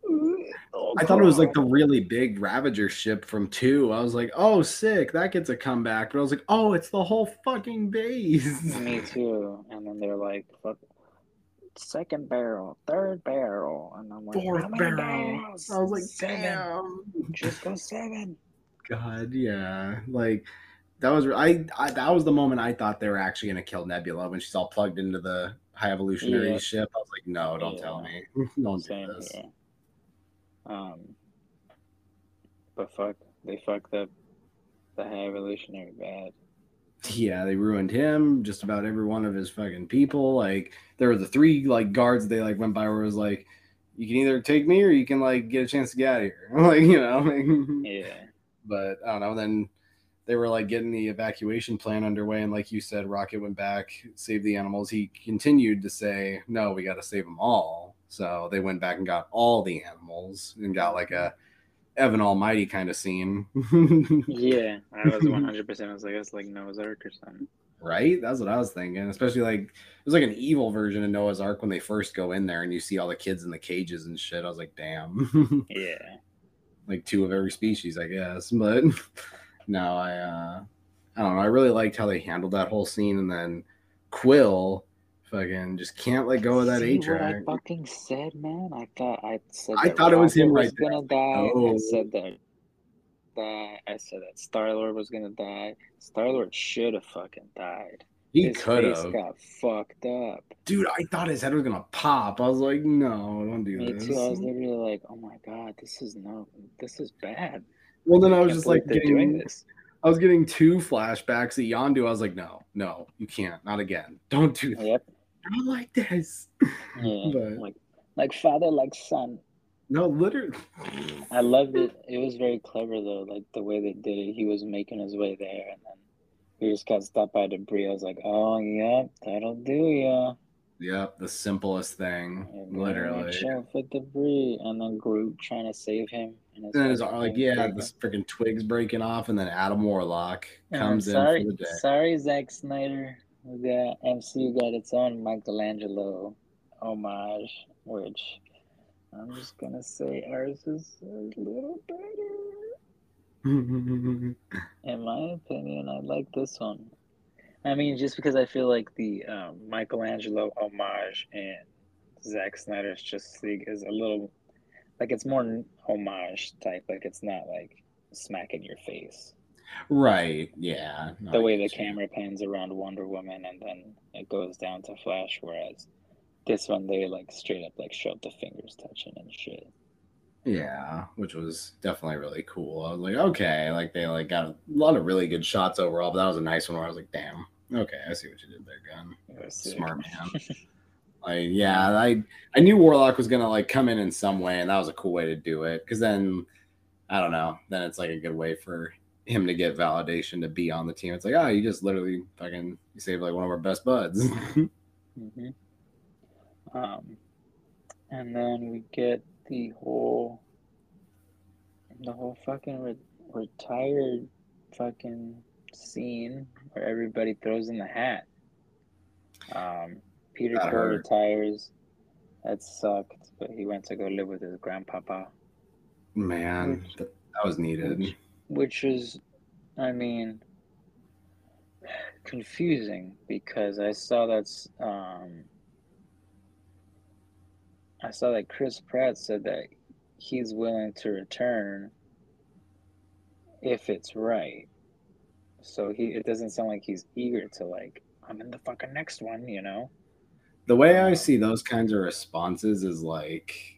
oh, I thought it was like the really big Ravager ship from two. I was like, oh, sick, that gets a comeback. But I was like, oh, it's the whole fucking base. Me too. And then they're like, fuck. Second barrel, third barrel, and I'm like, Fourth barrel. barrels? I was like, seven. damn. Just go seven. God, yeah. Like that was I, I that was the moment I thought they were actually gonna kill Nebula when she's all plugged into the high evolutionary Yeah. ship. I was like, no, don't tell me. Don't do Same this. here. Um, but fuck, they fucked up the high evolutionary bad. Yeah, they ruined him, just about every one of his fucking people. Like there were the three like guards they like went by where it was like, you can either take me or you can like get a chance to get out of here. like, you know, like, Yeah, but I don't know. Then they were like getting the evacuation plan underway, and like you said, Rocket went back, saved the animals. He continued to say, "No, we got to save them all." So they went back and got all the animals and got like a Evan Almighty kind of scene, yeah. I was one hundred percent. I was like, that's like Noah's Ark or something. right? That's what I was thinking. Especially like it was like an evil version of Noah's Ark when they first go in there and you see all the kids in the cages and shit. I was like, damn. Yeah, like two of every species, I guess. But no, I uh I don't know. I really liked how they handled that whole scene and then Quill fucking just can't let go of that A what I track. fucking said, man. I thought I said. I thought it was him Rocket right there. gonna die. Oh. I said that. That I said that Star Lord was gonna die. Star Lord should have fucking died. He could have. got fucked up. Dude, I thought his head was gonna pop. I was like, no, don't do Me this. too. I was literally like, "Oh my god, this is no, this is bad." well, then I was just like getting, this. I was getting two flashbacks at Yondu. I was like, no, no, you can't, not again. Don't do that. Yep. I don't like this. Yeah. But- Like, like father, like son. No, literally. I loved it. It was very clever though, like the way they did it. He was making his way there, and then he just got stopped by debris. I was like, "Oh, yep, that'll do ya." Yep, the simplest thing, And literally. for debris, and then Groot trying to save him. And And then it's like, yeah, this freaking twigs breaking off, and then Adam Warlock comes sorry, in for the day. sorry, Zack Snyder. We got MCU got its own Michelangelo homage, which I'm just gonna say ours is a little better. In my opinion, I like this one. I mean, just because I feel like the um, Michelangelo homage and Zack Snyder's Justice League is a little like it's more homage type. Like it's not like smack in your face. Right, yeah. no, the way the camera pans around Wonder Woman and then it goes down to Flash, whereas this one they like straight up like showed the fingers touching and shit. Yeah, which was definitely really cool. I was like, okay, like they like got a lot of really good shots overall, but that was a nice one where I was like, damn, okay, I see what you did there, Gunn. Smart man. Like, yeah, I I knew Warlock was gonna like come in in some way, and that was a cool way to do it. Because then, I don't know, then it's like a good way for him to get validation to be on the team. It's like, oh, you just literally fucking you saved like one of our best buds. hmm Um, and then we get the whole, the whole fucking re- retired fucking scene where everybody throws in the hat. Um, Peter Quill hurt. retires. That sucked, but he went to go live with his grandpapa, Man, that was needed. which, which is, I mean, confusing because I saw that's um, I saw that Chris Pratt said that he's willing to return if it's right. So he it doesn't sound like he's eager to like I'm in the fucking next one, you know. The way I see those kinds of responses is like,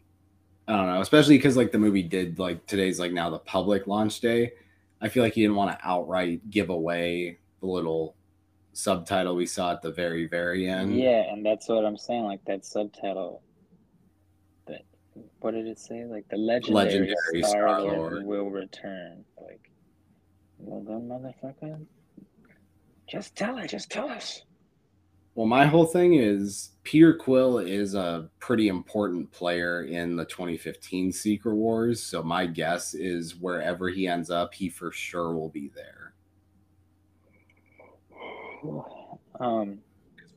I don't know, especially because like the movie did like today's like now the public launch day. I feel like he didn't want to outright give away the little subtitle we saw at the very very end. Yeah, and that's what I'm saying. Like that subtitle. That what did it say? Like the legendary, Legendary Star Star-Lord. Will return. Like, well done, motherfucker. Just tell it. Just tell us. Well, my whole thing is Peter Quill is a pretty important player in the 2015 Secret Wars. So my guess is wherever he ends up, he for sure will be there. Um.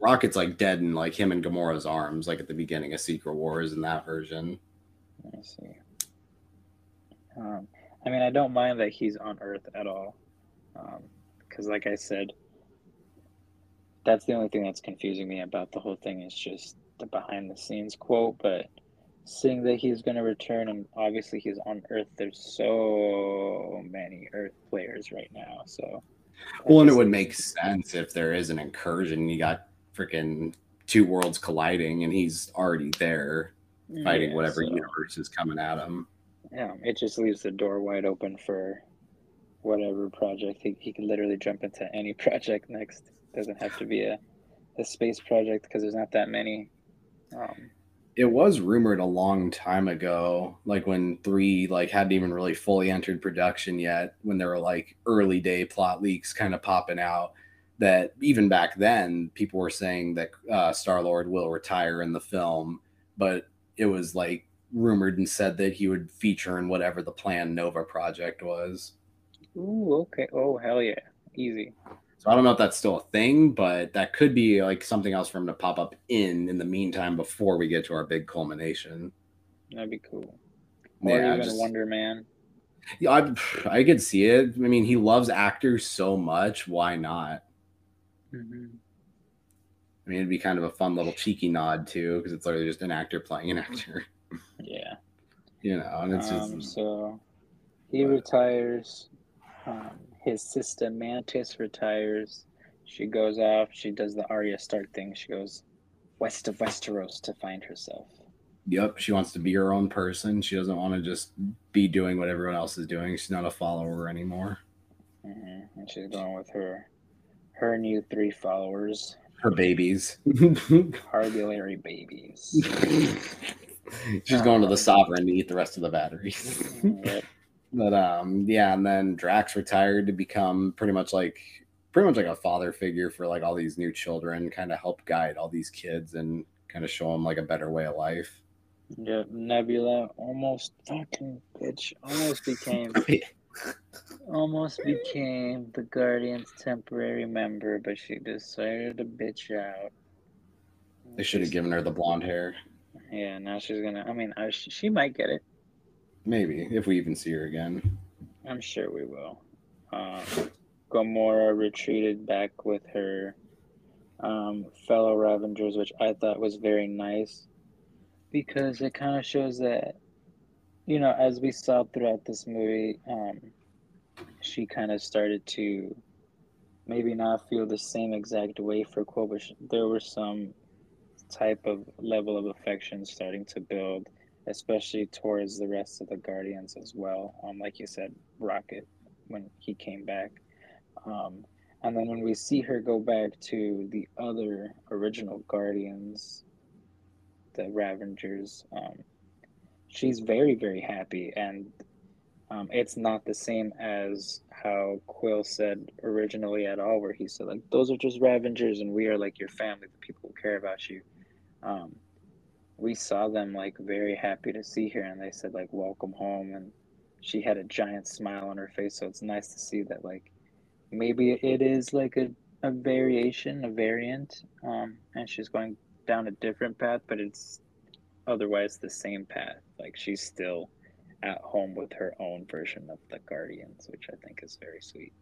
Rocket's like dead in like him and Gamora's arms, like at the beginning of Secret Wars in that version. Me see. Um, I mean, I don't mind that he's on Earth at all, because, like I said, that's the only thing that's confusing me about the whole thing is just the behind-the-scenes quote. But seeing that he's going to return, and obviously he's on Earth, there's so many Earth players right now. So, Well, and it would make sense if there is an incursion. You got freaking two worlds colliding, and he's already there mm, fighting Yeah, whatever so- universe is coming at him. Yeah, it just leaves the door wide open for whatever project. He, he could literally jump into any project next. Doesn't have to be a, a space project because there's not that many. Um, it was rumored a long time ago like when three like hadn't even really fully entered production yet when there were like early day plot leaks kind of popping out that even back then people were saying that uh, star lord will retire in the film but it was like rumored and said that he would feature in whatever the planned nova project was ooh, okay. Oh, hell yeah. Easy. So i don't know if that's still a thing but that could be like something else for him to pop up in in the meantime before we get to our big culmination That'd be cool. Or Yeah, even just- Wonder Man. Yeah, I, I could see it. I mean, he loves actors so much. Why not? hmm I mean, it'd be kind of a fun little cheeky nod too, because it's literally just an actor playing an actor. Yeah. You know, and it's just Um, so he retires. Um, his sister Mantis retires. She goes off. She does the Arya Stark thing. She goes west of Westeros to find herself. Yep, she wants to be her own person. She doesn't want to just be doing what everyone else is doing. She's not a follower anymore. hmm And she's going with her her new three followers, Her babies. Harbulary babies. She's going to the sovereign to eat the rest of the batteries. Yep. But um yeah, and then Drax retired to become pretty much like pretty much like a father figure for like all these new children, kind of help guide all these kids and kind of show them like a better way of life. Yeah, Nebula almost fucking bitch almost became almost became the Guardian's temporary member, but she decided to bitch out. They should have given her the blonde hair. Yeah, now she's gonna. I mean, I, she might get it. Maybe if we even see her again. I'm sure we will. Um, Gamora retreated back with her um, fellow Ravagers, which I thought was very nice because it kind of shows that, you know, as we saw throughout this movie, um, she kind of started to maybe not feel the same exact way for Quill, but there were some type of level of affection starting to build, especially towards the rest of the Guardians as well. Um, like you said, Rocket when he came back. Um, and then when we see her go back to the other original Guardians, the Ravagers, um, she's very, very happy. And um, it's not the same as how Quill said originally at all, where he said, like, those are just Ravagers and we are like your family, the people who care about you. Um, we saw them like very happy to see her and they said, like, welcome home. And she had a giant smile on her face. So it's nice to see that, like, maybe it is like a, a variation, a variant, um, and she's going down a different path, but it's otherwise the same path. Like she's still at home with her own version of the Guardians, which I think is very sweet.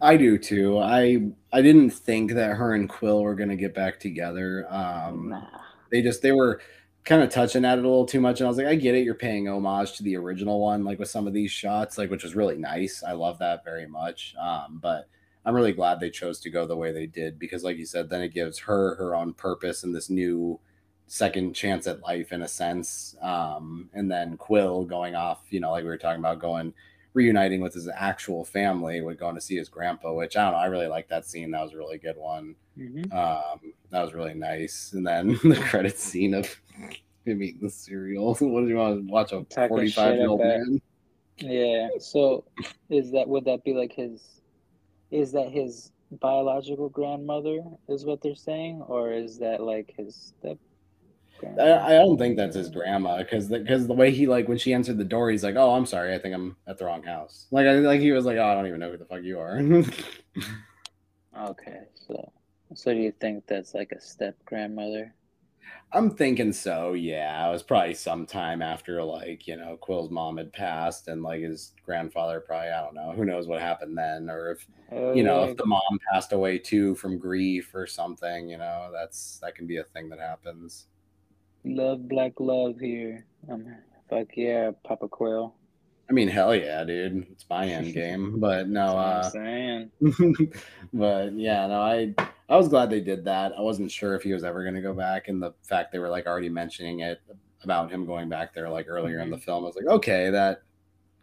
I do too. I I didn't think that her and Quill were gonna get back together. Um, Nah. They just they were kind of touching at it a little too much and i was like i get it you're paying homage to the original one like with some of these shots like which was really nice i love that very much um but i'm really glad they chose to go the way they did because like you said then it gives her her own purpose and this new second chance at life in a sense um and then quill going off you know like we were talking about going reuniting with his actual family with going to see his grandpa which i don't know i really like that scene that was a really good one Mhm. um, that was really nice. And then the credit scene of him eating the cereal. what do you want to watch? A forty-five year old man? Yeah. So, is that would that be like his? Is that his biological grandmother? Is what they're saying, or is that like his step? I, I don't think that's his grandma because because the, way he like when she answered the door, he's like, "Oh, I'm sorry, I think I'm at the wrong house." Like I like he was like, "Oh, I don't even know who the fuck you are." Okay, so so do you think that's like a step grandmother? I'm thinking so. Yeah, it was probably sometime after like you know Quill's mom had passed and like his grandfather probably I don't know who knows what happened then or if you know yeah. if oh. the mom passed away too from grief or something you know that's that can be a thing that happens love black love here. Um, fuck yeah, Papa Quill. i mean hell yeah dude it's my end game but no uh saying. but yeah no i i was glad they did that i wasn't sure if he was ever going to go back and the fact they were like already mentioning it about him going back there like earlier in the film i was like okay that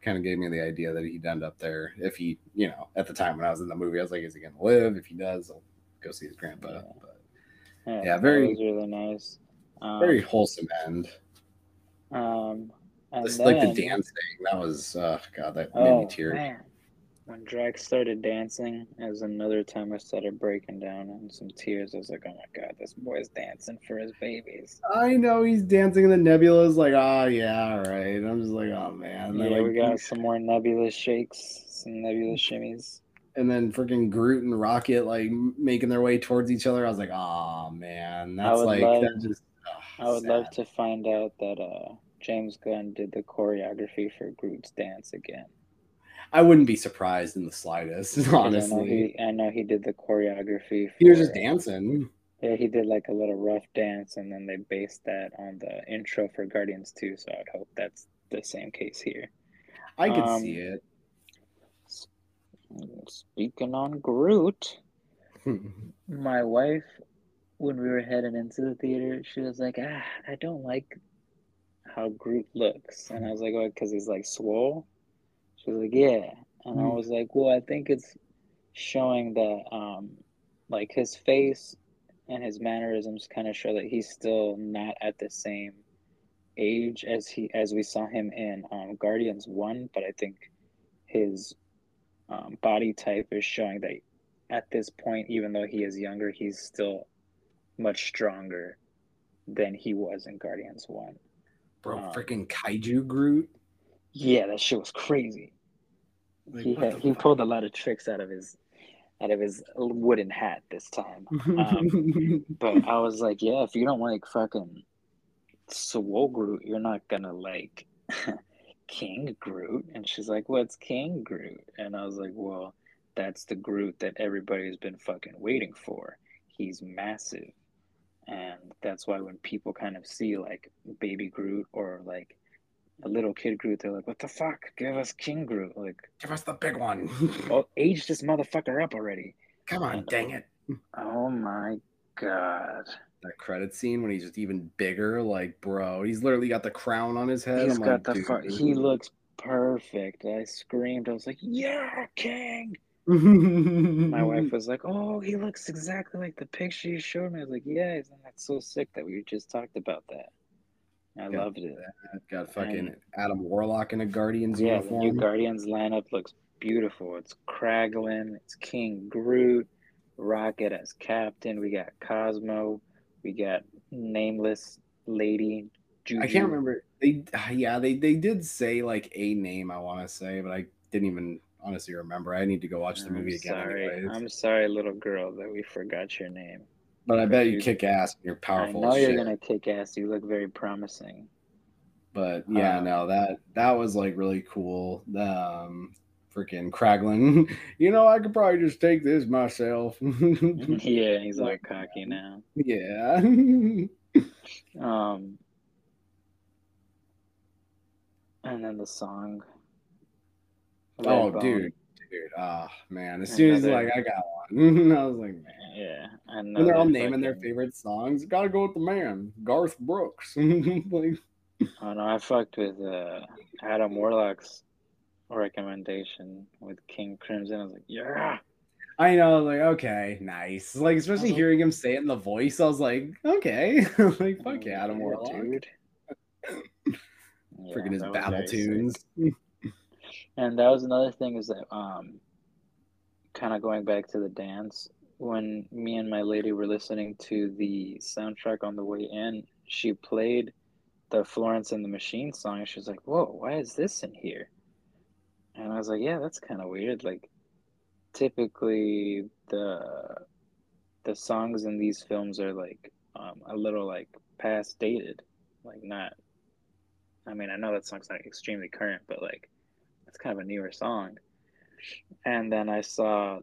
kind of gave me the idea that he'd end up there if he you know at the time when i was in the movie i was like is he to live if he does i'll go see his grandpa Yeah. but Yeah, Yeah, very- really nice. Um, very wholesome end Um, and Just like the then- dancing, that was uh god, that made Oh me tear. man, when Drax started dancing, was another time I started breaking down and some tears. I was like, "Oh my god, this boy's dancing for his babies." I know he's dancing, in the nebula's like, oh yeah, all right. I'm just like, oh man. Yeah, like, we got some more nebula shakes, some nebula shimmies. and then freaking Groot and Rocket like making their way towards each other. I was like, oh man, that's like love- that just. Ugh, I would love to find out that uh, James Gunn did the choreography for Groot's dance again. I wouldn't be surprised in the slightest, 'Cause I know honestly. he, I know he did the choreography. For, He was just dancing. Yeah, he did like a little rough dance, and then they based that on the intro for Guardians 2. So I'd hope that's the same case here. I could Um, see it. Speaking on Groot, my wife, when we were heading into the theater, she was like, "Ah, I don't like how Groot looks," and I was like, "What? Because he's like swole." She was like, "Yeah," and I Hmm. was like, "Well, I think it's showing that, um, like his face and his mannerisms kind of show that he's still not at the same age as he as we saw him in um, Guardians One, but I think his um, body type is showing that at this point, even though he is younger, he's still much stronger than he was in Guardians One. Bro, um, freaking kaiju Groot. Yeah, that shit was crazy. Like, he had, he fuck? pulled a lot of tricks out of his out of his wooden hat this time. Um, but I was like, yeah, if you don't like fucking Swole Groot, you're not gonna like King Groot. And she's like, what's King Groot? And I was like, well, that's the Groot that everybody's been fucking waiting for. He's massive. And that's why when people kind of see like baby Groot or like a little kid Groot, they're like, what the fuck? Give us King Groot. Like, Give us the big one. oh, age this motherfucker up already. Come on, dang it. Oh my god. That credit scene when he's just even bigger, like, bro, he's literally got the crown on his head. He's I'm got like, the fu- he looks perfect. I screamed. I was like, "Yeah, King!" My wife was like, "Oh, he looks exactly like the picture you showed me." I was like, "Yeah, isn't that so sick that we just talked about that?" I Yeah. loved it. got fucking Adam Warlock in a Guardians Yeah, the new. Guardians lineup looks beautiful. It's Kraglin, it's King Groot, Rocket as captain. We got Cosmo. We got nameless lady. Juju. I can't remember. They yeah, they they did say like a name I want to say, but I didn't even honestly remember. I need to go watch the I'm movie again sorry. anyways. I'm sorry, little girl, that we forgot your name. but I bet you you- kick ass and you're powerful. I know you're shit. gonna kick ass. You look very promising. But yeah, Um, no, that that was like really cool. Um freaking Kraglin. you know, I could probably just take this myself. yeah, he's like cocky now. yeah. Um, and then the song. Oh, dude. Dude. Oh man. As soon as Another- like I got one. I was like, man. Yeah, and they're all naming their favorite songs, gotta go with the man, Garth Brooks. like, Oh no, I fucked with uh, Adam Warlock's recommendation with King Crimson. I was like, yeah. I know, like, okay, nice. Like, especially Uh-huh. hearing him say it in the voice, I was like, okay, like, fuck yeah, Adam Warlock. dude. Yeah, Freaking his battle tunes. And that was another thing is that um kind of going back to the dance when me and my lady were listening to the soundtrack on the way in, she played the Florence and the Machine song. and She was like, "Whoa, why is this in here?" And I was like, "Yeah, that's kind of weird. Like typically the the songs in these films are like um, a little like past dated, like not I mean, I know that song's not extremely current, but like it's kind of a newer song. And then I saw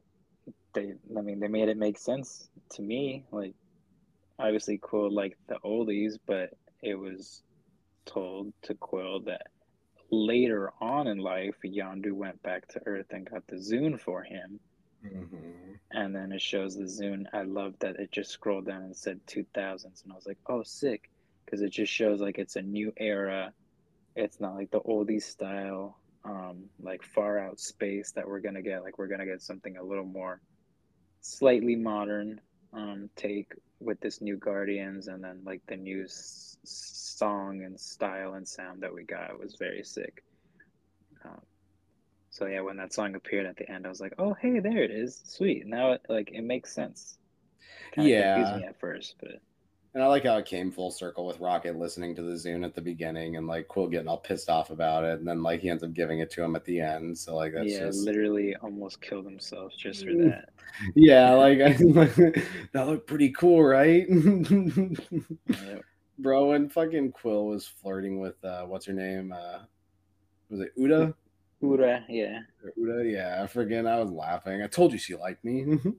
they I mean they made it make sense to me. Like obviously Quill liked the oldies, but it was told to Quill that later on in life Yondu went back to Earth and got the Zune for him. Mhm. And then it shows the Zune. I love that it just scrolled down and said 2000s. And I was like, oh, sick. Because it just shows like it's a new era. It's not like the oldies style, um, like far out space that we're to get. Like, we're to get something a little more slightly modern um, take with this new Guardians. And then like the new s- song and style and sound that we got was very sick. Um, so yeah, when that song appeared at the end, I was like, "Oh, hey, there it is. Sweet." Now, it, like, it makes sense. Kinda Yeah. confused me at first, but And I like how it came full circle with Rocket listening to the Zune at the beginning and like Quill getting all pissed off about it. And then like he ends up giving it to him at the end. So like that's yeah, just literally almost killed himself just for Mm. that. Yeah, like that looked pretty cool, right? Yep. Bro, when fucking Quill was flirting with uh what's her name? Uh was it Uda? Hura, yeah. Huda, yeah, friggin' I was laughing. I told you she liked me.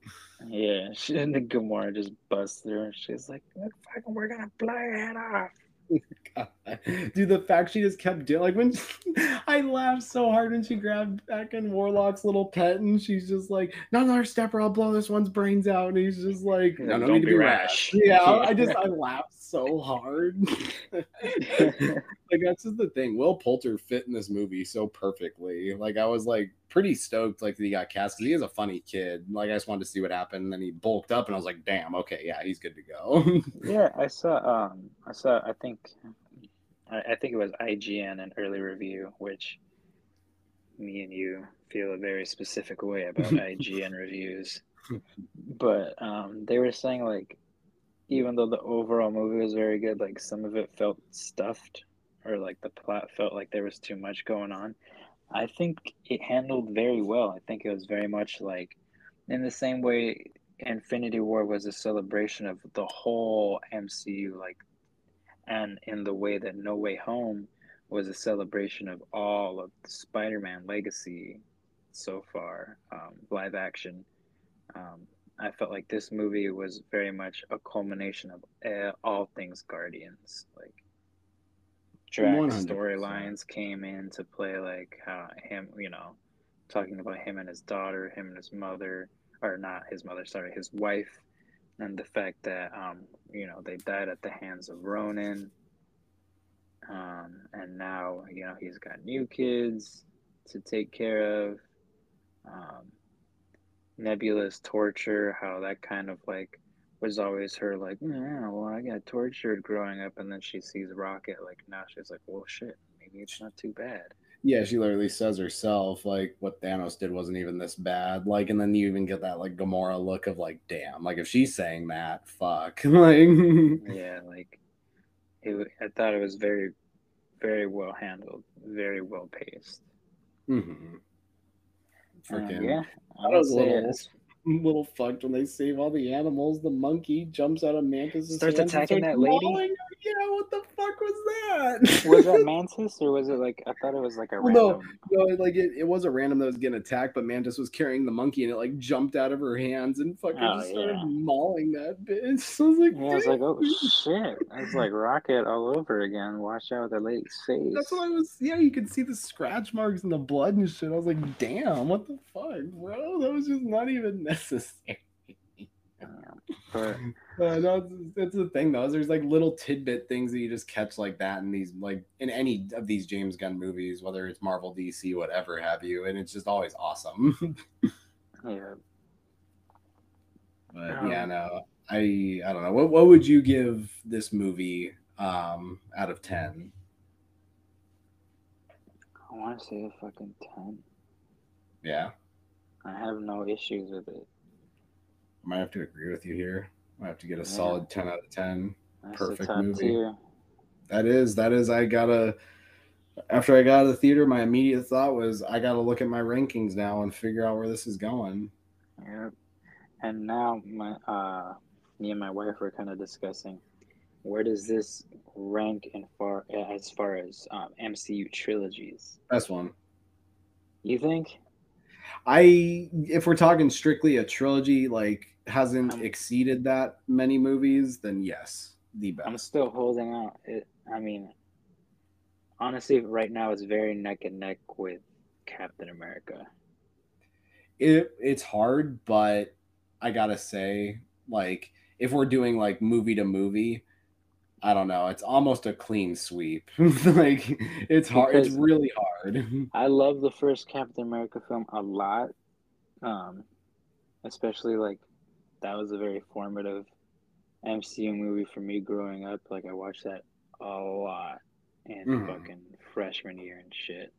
Yeah, she, and then Gamora just busts through and she's like, fucking, we're gonna blow your head off. Dude, the fact she just kept doing like when I laughed so hard when she grabbed back in Warlock's little pet and she's just like, "Not another step or I'll blow this one's brains out." And he's just like, "No, no don't need to be be rash." rash." Yeah, I just I laughed so hard. Like that's just the thing. Will Poulter fit in this movie so perfectly. Like I was like pretty stoked like that he got cast because he is a funny kid. Like I just wanted to see what happened. And then he bulked up and I was like, "Damn, okay, yeah, he's good to go." yeah, I saw. Um, I saw. I think. I, I think it was IGN an early review, which me and you feel a very specific way about IGN reviews. But um, they were saying like, even though the overall movie was very good, like some of it felt stuffed, or like the plot felt like there was too much going on. I think it handled very well. I think it was very much like, in the same way, Infinity War was a celebration of the whole MCU, like, and in the way that No Way Home was a celebration of all of the Spider-Man legacy so far, um, live action. Um, I felt like this movie was very much a culmination of uh, all things Guardians, like Storylines came into play, like him, you know, talking about him and his daughter, him and his mother, or not his mother, sorry, his wife, and the fact that, um, you know, they died at the hands of Ronan. Um, and now, you know, he's got new kids to take care of. Um, Nebula's torture, how that kind of like was always her like, yeah, well, I got tortured growing up, and then she sees Rocket, like now she's like, well, shit, maybe it's not too bad. Yeah, she literally says herself, like, what Thanos did wasn't even this bad. Like, and then you even get that, like, Gamora look of, like, damn, like, if she's saying that, fuck. like, Yeah, like it. I thought it was very, very well handled, very well paced. mhm. Uh, freaking. yeah, I was a little, it's- little fucked when they save all the animals. The monkey jumps out of Mantis' Starts attacking starts that lady? Yeah, what the fuck was that? Was that Mantis or was it like I thought it was like a Well, no. No, like it, it was a random that was getting attacked, but Mantis was carrying the monkey and it like jumped out of her hands and fucking Oh, just started yeah. mauling that bitch. So I was like, Yeah, I was like, oh shit! It's like Rocket all over again. Watch out with the lady's face. That's what I was. Yeah, you could see the scratch marks and the blood and shit. I was like, damn, what the fuck, bro? That was just not even necessary. But Uh, no, it's, it's the thing though. There's like little tidbit things that you just catch like that in these like in any of these James Gunn movies, whether it's Marvel, DC, whatever have you, and it's just always awesome. yeah, But Um, yeah, no, I I don't know. What what would you give this movie um out of ten? I want to say a fucking ten. Yeah, I have no issues with it. I might have to agree with you here. I might have to get a Yeah. solid ten out of ten. That's Perfect movie. tier. That is that is. I gotta. After I got out of the theater, my immediate thought was I gotta look at my rankings now and figure out where this is going. Yep. And now my uh, me and my wife were kind of discussing where does this rank in far as far as um, MCU trilogies? Best one. You think? I if we're talking strictly a trilogy, like hasn't Um, exceeded that many movies, then yes, the best. I'm still holding out. It, I mean, honestly, right now it's very neck and neck with Captain America. it it's hard, but I gotta say, like, if we're doing like movie to movie, I don't know, it's almost a clean sweep. like, it's hard. It's really hard. I love the first Captain America film a lot, um, especially like that was a very formative MCU movie for me growing up. Like I watched that a lot in Mhm. fucking freshman year and shit.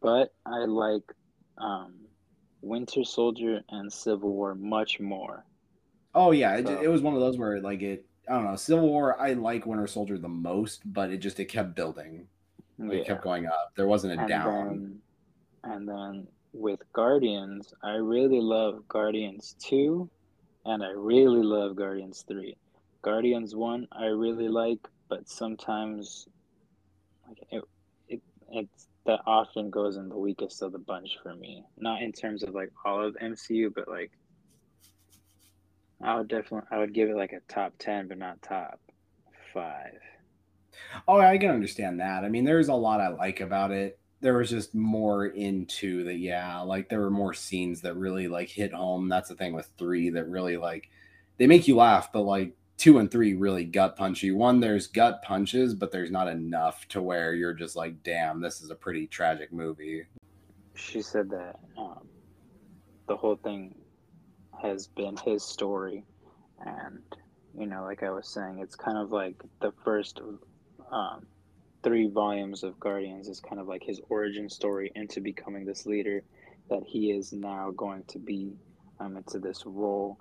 But I like um, Winter Soldier and Civil War much more. oh yeah, it, So- it was one of those where like it. I don't know. Civil War, I like Winter Soldier the most, but it just it kept building. It kept going up. There wasn't a and down. then and then with Guardians, I really love Guardians 2 and I really love Guardians 3. Guardians 1 I really like, but sometimes like it, it it's that often goes in the weakest of the bunch for me. Not in terms of like all of MCU, but like I would definitely I would give it like a top ten, but not top five. Oh, I can understand that. I mean, there's a lot I like about it. There was just more into the yeah, like there were more scenes that really like hit home. That's the thing with three that really like they make you laugh, but like two and three really gut punch you. One, there's gut punches, but there's not enough to where you're just like, damn, this is a pretty tragic movie. She said that um, the whole thing has been his story, and you know, like I was saying, it's kind of like the first um, three volumes of Guardians is kind of like his origin story into becoming this leader that he is now going to be um, into this role.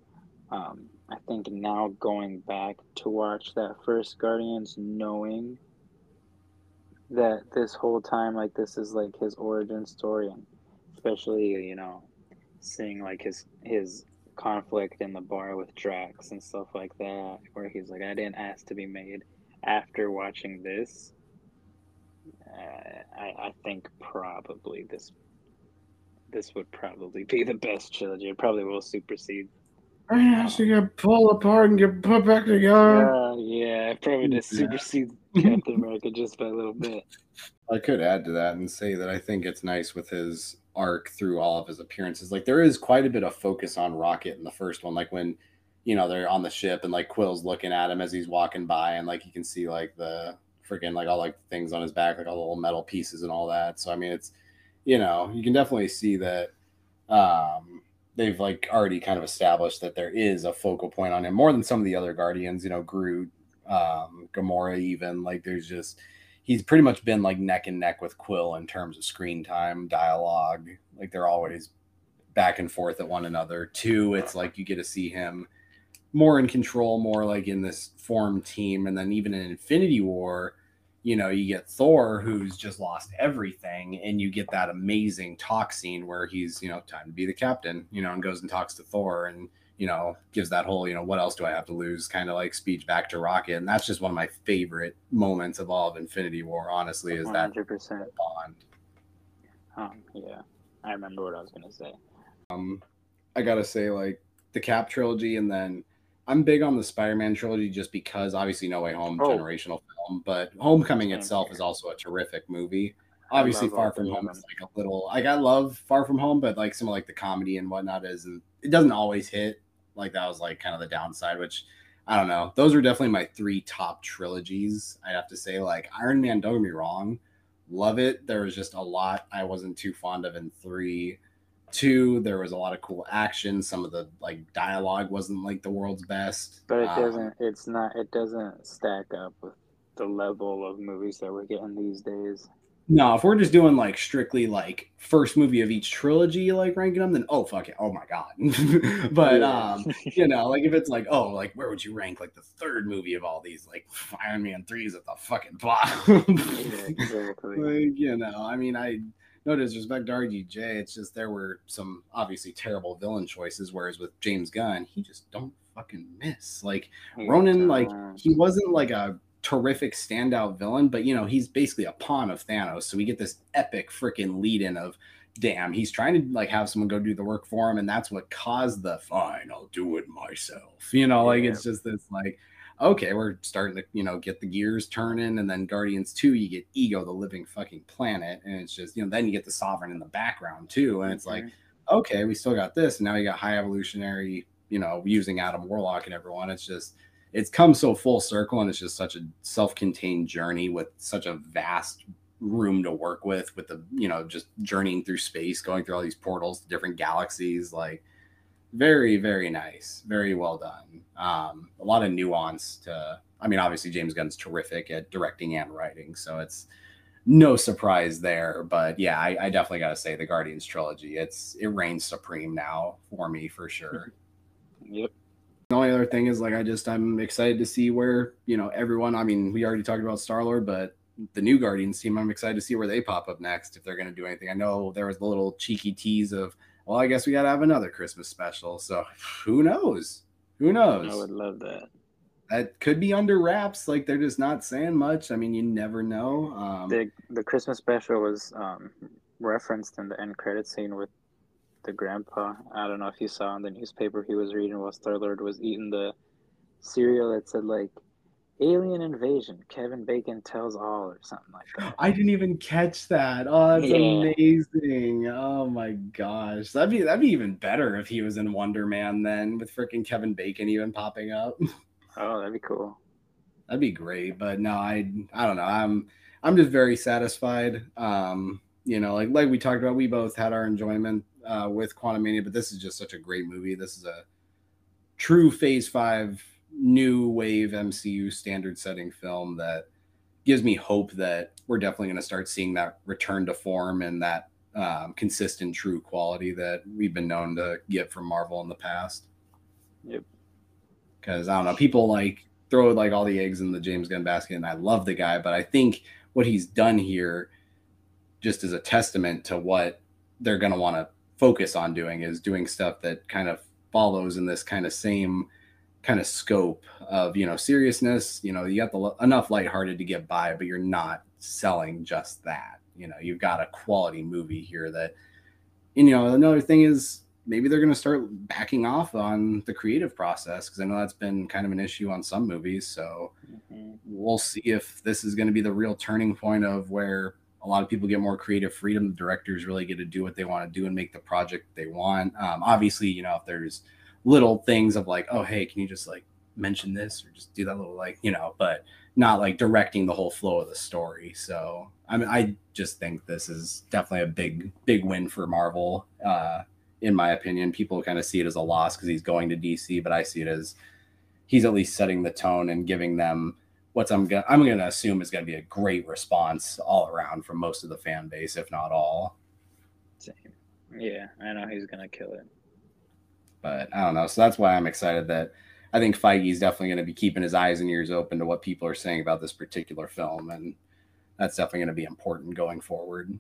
Um, I think now going back to watch that first Guardians, knowing that this whole time, like this is like his origin story, and especially you know, seeing like his his conflict in the bar with Drax and stuff like that, where he's like, I didn't ask to be made. After watching this, I I think probably this this would probably be the best trilogy. It probably will supersede it has to get pulled apart and get put back together. Uh, yeah, probably just supersede Captain America just by a little bit. I could add to that and say that I think it's nice with his arc through all of his appearances. Like there is quite a bit of focus on Rocket in the first one, like when you know they're on the ship and like Quill's looking at him as he's walking by, and like you can see like the freaking like all like things on his back, like all the little metal pieces and all that. So I mean, it's you know you can definitely see that um they've like already kind of established that there is a focal point on him more than some of the other guardians you know groot um gamora even like there's just he's pretty much been like neck and neck with quill in terms of screen time dialogue like they're always back and forth at one another two it's like you get to see him more in control more like in this form team and then even in infinity war you know, you get Thor who's just lost everything, and you get that amazing talk scene where he's, you know, time to be the captain, you know, and goes and talks to Thor and, you know, gives that whole, you know, what else do I have to lose kind of like speech back to Rocket. And that's just one of my favorite moments of all of Infinity War, honestly, is 100%. that bond. Um, yeah, I remember what I was going to say. Um, I got to say, like, the Cap trilogy and then I'm big on the Spider-Man trilogy just because obviously No Way Home oh. generational film, but Homecoming itself is also a terrific movie. Obviously, Far From Home is like a little like I love Far From Home, but like some of like the comedy and whatnot is and it doesn't always hit. Like that was like kind of the downside, which I don't know. Those are definitely my three top trilogies. I have to say, like Iron Man, don't get me wrong, love it. There was just a lot I wasn't too fond of in three. Two, there was a lot of cool action. Some of the like dialogue wasn't like the world's best. But it um, doesn't it's not it doesn't stack up with the level of movies that we're getting these days. No, if we're just doing like strictly like first movie of each trilogy, like ranking them, then oh fuck it, oh my god. but um, you know, like if it's like oh, like where would you rank like the third movie of all these? Like Iron Man three is at the fucking bottom. yeah, exactly. like, you know, I mean, I no disrespect to RDJ, it's just there were some obviously terrible villain choices. Whereas with James Gunn, he just don't fucking miss. Like Ronan, like he wasn't like a terrific standout villain, but you know he's basically a pawn of Thanos. So we get this epic freaking lead in of damn, he's trying to like have someone go do the work for him, and that's what caused the fine, I'll do it myself. You know, like it's just this like okay, we're starting to, you know, get the gears turning. And then Guardians 2, you get Ego, the living fucking planet. And it's just, you know, then you get the Sovereign in the background too. And it's like, mm-hmm. okay, we still got this. And now you got High Evolutionary, you know, using Adam Warlock and everyone. It's just, it's come so full circle and it's just such a self contained journey with such a vast room to work with, with the, you know, just journeying through space, going through all these portals to different galaxies. Like, very very nice. Very well done. Um, a lot of nuance to i mean obviously james gunn's terrific at directing and writing so it's no surprise there but yeah i, I definitely got to say the guardians trilogy it's it reigns supreme now for me for sure. Yep. The only other thing is like i just i'm excited to see where you know everyone i mean we already talked about star lord but the new guardians team i'm excited to see where they pop up next if they're going to do anything. I know there was a little cheeky tease of well, I guess we got to have another Christmas special. So who knows? Who knows? I would love that. that could be under wraps. Like they're just not saying much. I mean, you never know. Um, the the Christmas special was um, referenced in the end credit scene with the grandpa. I don't know if you saw in the newspaper he was reading while Star Lord was eating the cereal It said like Alien Invasion, Kevin Bacon tells all or something like that. I didn't even catch that. Oh, that's yeah. amazing. Oh my gosh. That'd be that'd be even better if he was in Wonder Man then with freaking Kevin Bacon even popping up. Oh, that'd be cool. That'd be great. But no, I I don't know. I'm I'm just very satisfied. Um, you know, like like we talked about, we both had our enjoyment uh, with Quantumania, but this is just such a great movie. This is a true Phase Five new wave MCU standard setting film that gives me hope that we're definitely going to start seeing that return to form and that um, consistent, true quality that we've been known to get from Marvel in the past. Yep. Because I don't know, people like throw like all the eggs in the James Gunn basket, and I love the guy, but I think what he's done here, just as a testament to what they're going to want to focus on doing, is doing stuff that kind of follows in this kind of same kind of scope of you know seriousness you know you got the enough lighthearted to get by but you're not selling just that you know you've got a quality movie here that you know another thing is maybe they're going to start backing off on the creative process because i know that's been kind of an issue on some movies so mm-hmm. we'll see if this is going to be the real turning point of where a lot of people get more creative freedom the directors really get to do what they want to do and make the project they want um, obviously you know if there's little things of like, oh, hey, can you just like mention this or just do that little like, you know, but not like directing the whole flow of the story. So I mean, I just think this is definitely a big, big win for Marvel. Uh, in my opinion, people kind of see it as a loss because he's going to DC, but I see it as he's at least setting the tone and giving them what's I'm gonna I'm gonna assume is gonna be a great response all around from most of the fan base, if not all. Same. Yeah, I know he's gonna kill it. But I don't know. So that's why I'm excited that I think Feige is definitely going to be keeping his eyes and ears open to what people are saying about this particular film, and that's definitely going to be important going forward.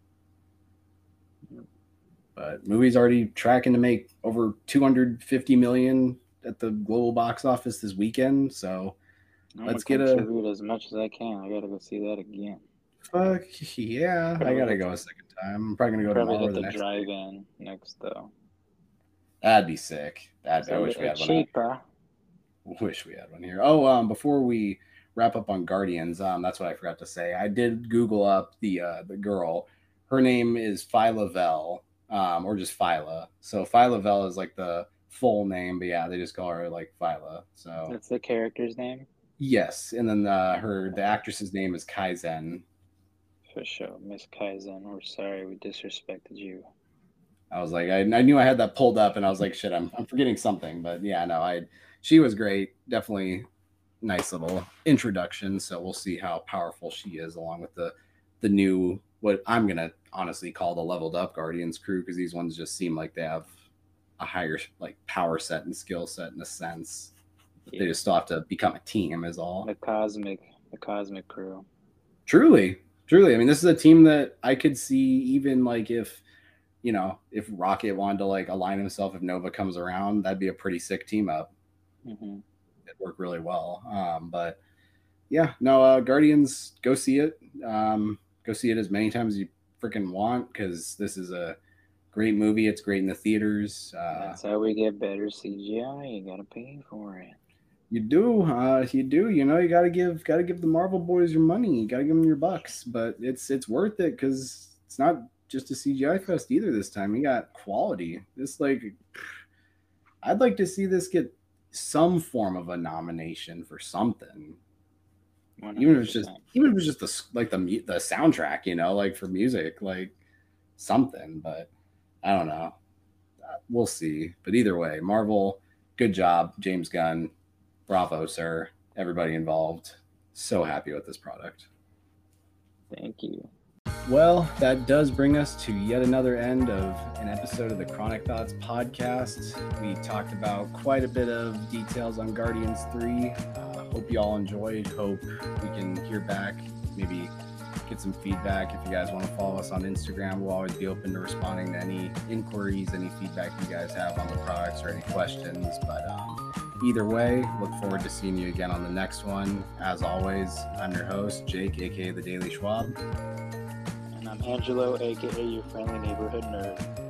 But movie's already tracking to make over 250 million at the global box office this weekend. So I'm let's get a as much as I can. I gotta go see that again. Fuck yeah! Probably I gotta go a second time. I'm probably gonna go probably tomorrow. Hit the, the drive-in next though. That'd be sick. That I wish we had one. Wish we had one here. Oh, um, before we wrap up on Guardians, um, that's what I forgot to say. I did Google up the uh, the girl. Her name is Phyla Vell, um, or just Phyla. So Phyla Vell is like the full name, but yeah, they just call her like Phyla. So that's the character's name. Yes, and then uh, her the actress's name is Kai Zen. For sure, Miss Kai Zen. We're sorry we disrespected you. I was like, I, I knew I had that pulled up, and I was like, shit, I'm, I'm forgetting something. But yeah, no, I she was great. Definitely nice little introduction. So we'll see how powerful she is, along with the the new what I'm gonna honestly call the leveled up Guardians crew, because these ones just seem like they have a higher like power set and skill set in a sense. Yeah. They just still have to become a team, is all. The cosmic, the cosmic crew. Truly, truly. I mean, this is a team that I could see even like if you know, if Rocket wanted to like align himself, if Nova comes around, that'd be a pretty sick team up. Mm-hmm. It worked really well. Um, but yeah, no, uh, Guardians, go see it. Um, go see it as many times as you freaking want because this is a great movie. It's great in the theaters. Uh, That's how we get better CGI. You gotta pay for it. You do, uh, you do. You know, you gotta give, gotta give the Marvel boys your money. You gotta give them your bucks. But it's it's worth it because it's not just a CGI fest either this time. We got quality. This like I'd like to see this get some form of a nomination for something. 100%. Even if it's just even if it's just the like the the soundtrack, you know, like for music, like something, but I don't know. Uh, we'll see. But either way, Marvel, good job, James Gunn. Bravo, sir. Everybody involved. So happy with this product. Thank you. Well, that does bring us to yet another end of an episode of the Chronic Thoughts podcast. We talked about quite a bit of details on Guardians 3. Uh, hope you all enjoyed. Hope we can hear back, maybe get some feedback. If you guys want to follow us on Instagram, we'll always be open to responding to any inquiries, any feedback you guys have on the products, or any questions. But um, either way, look forward to seeing you again on the next one. As always, I'm your host, Jake, aka the Daily Schwab. I'm Angelo, aka your friendly neighborhood nerd.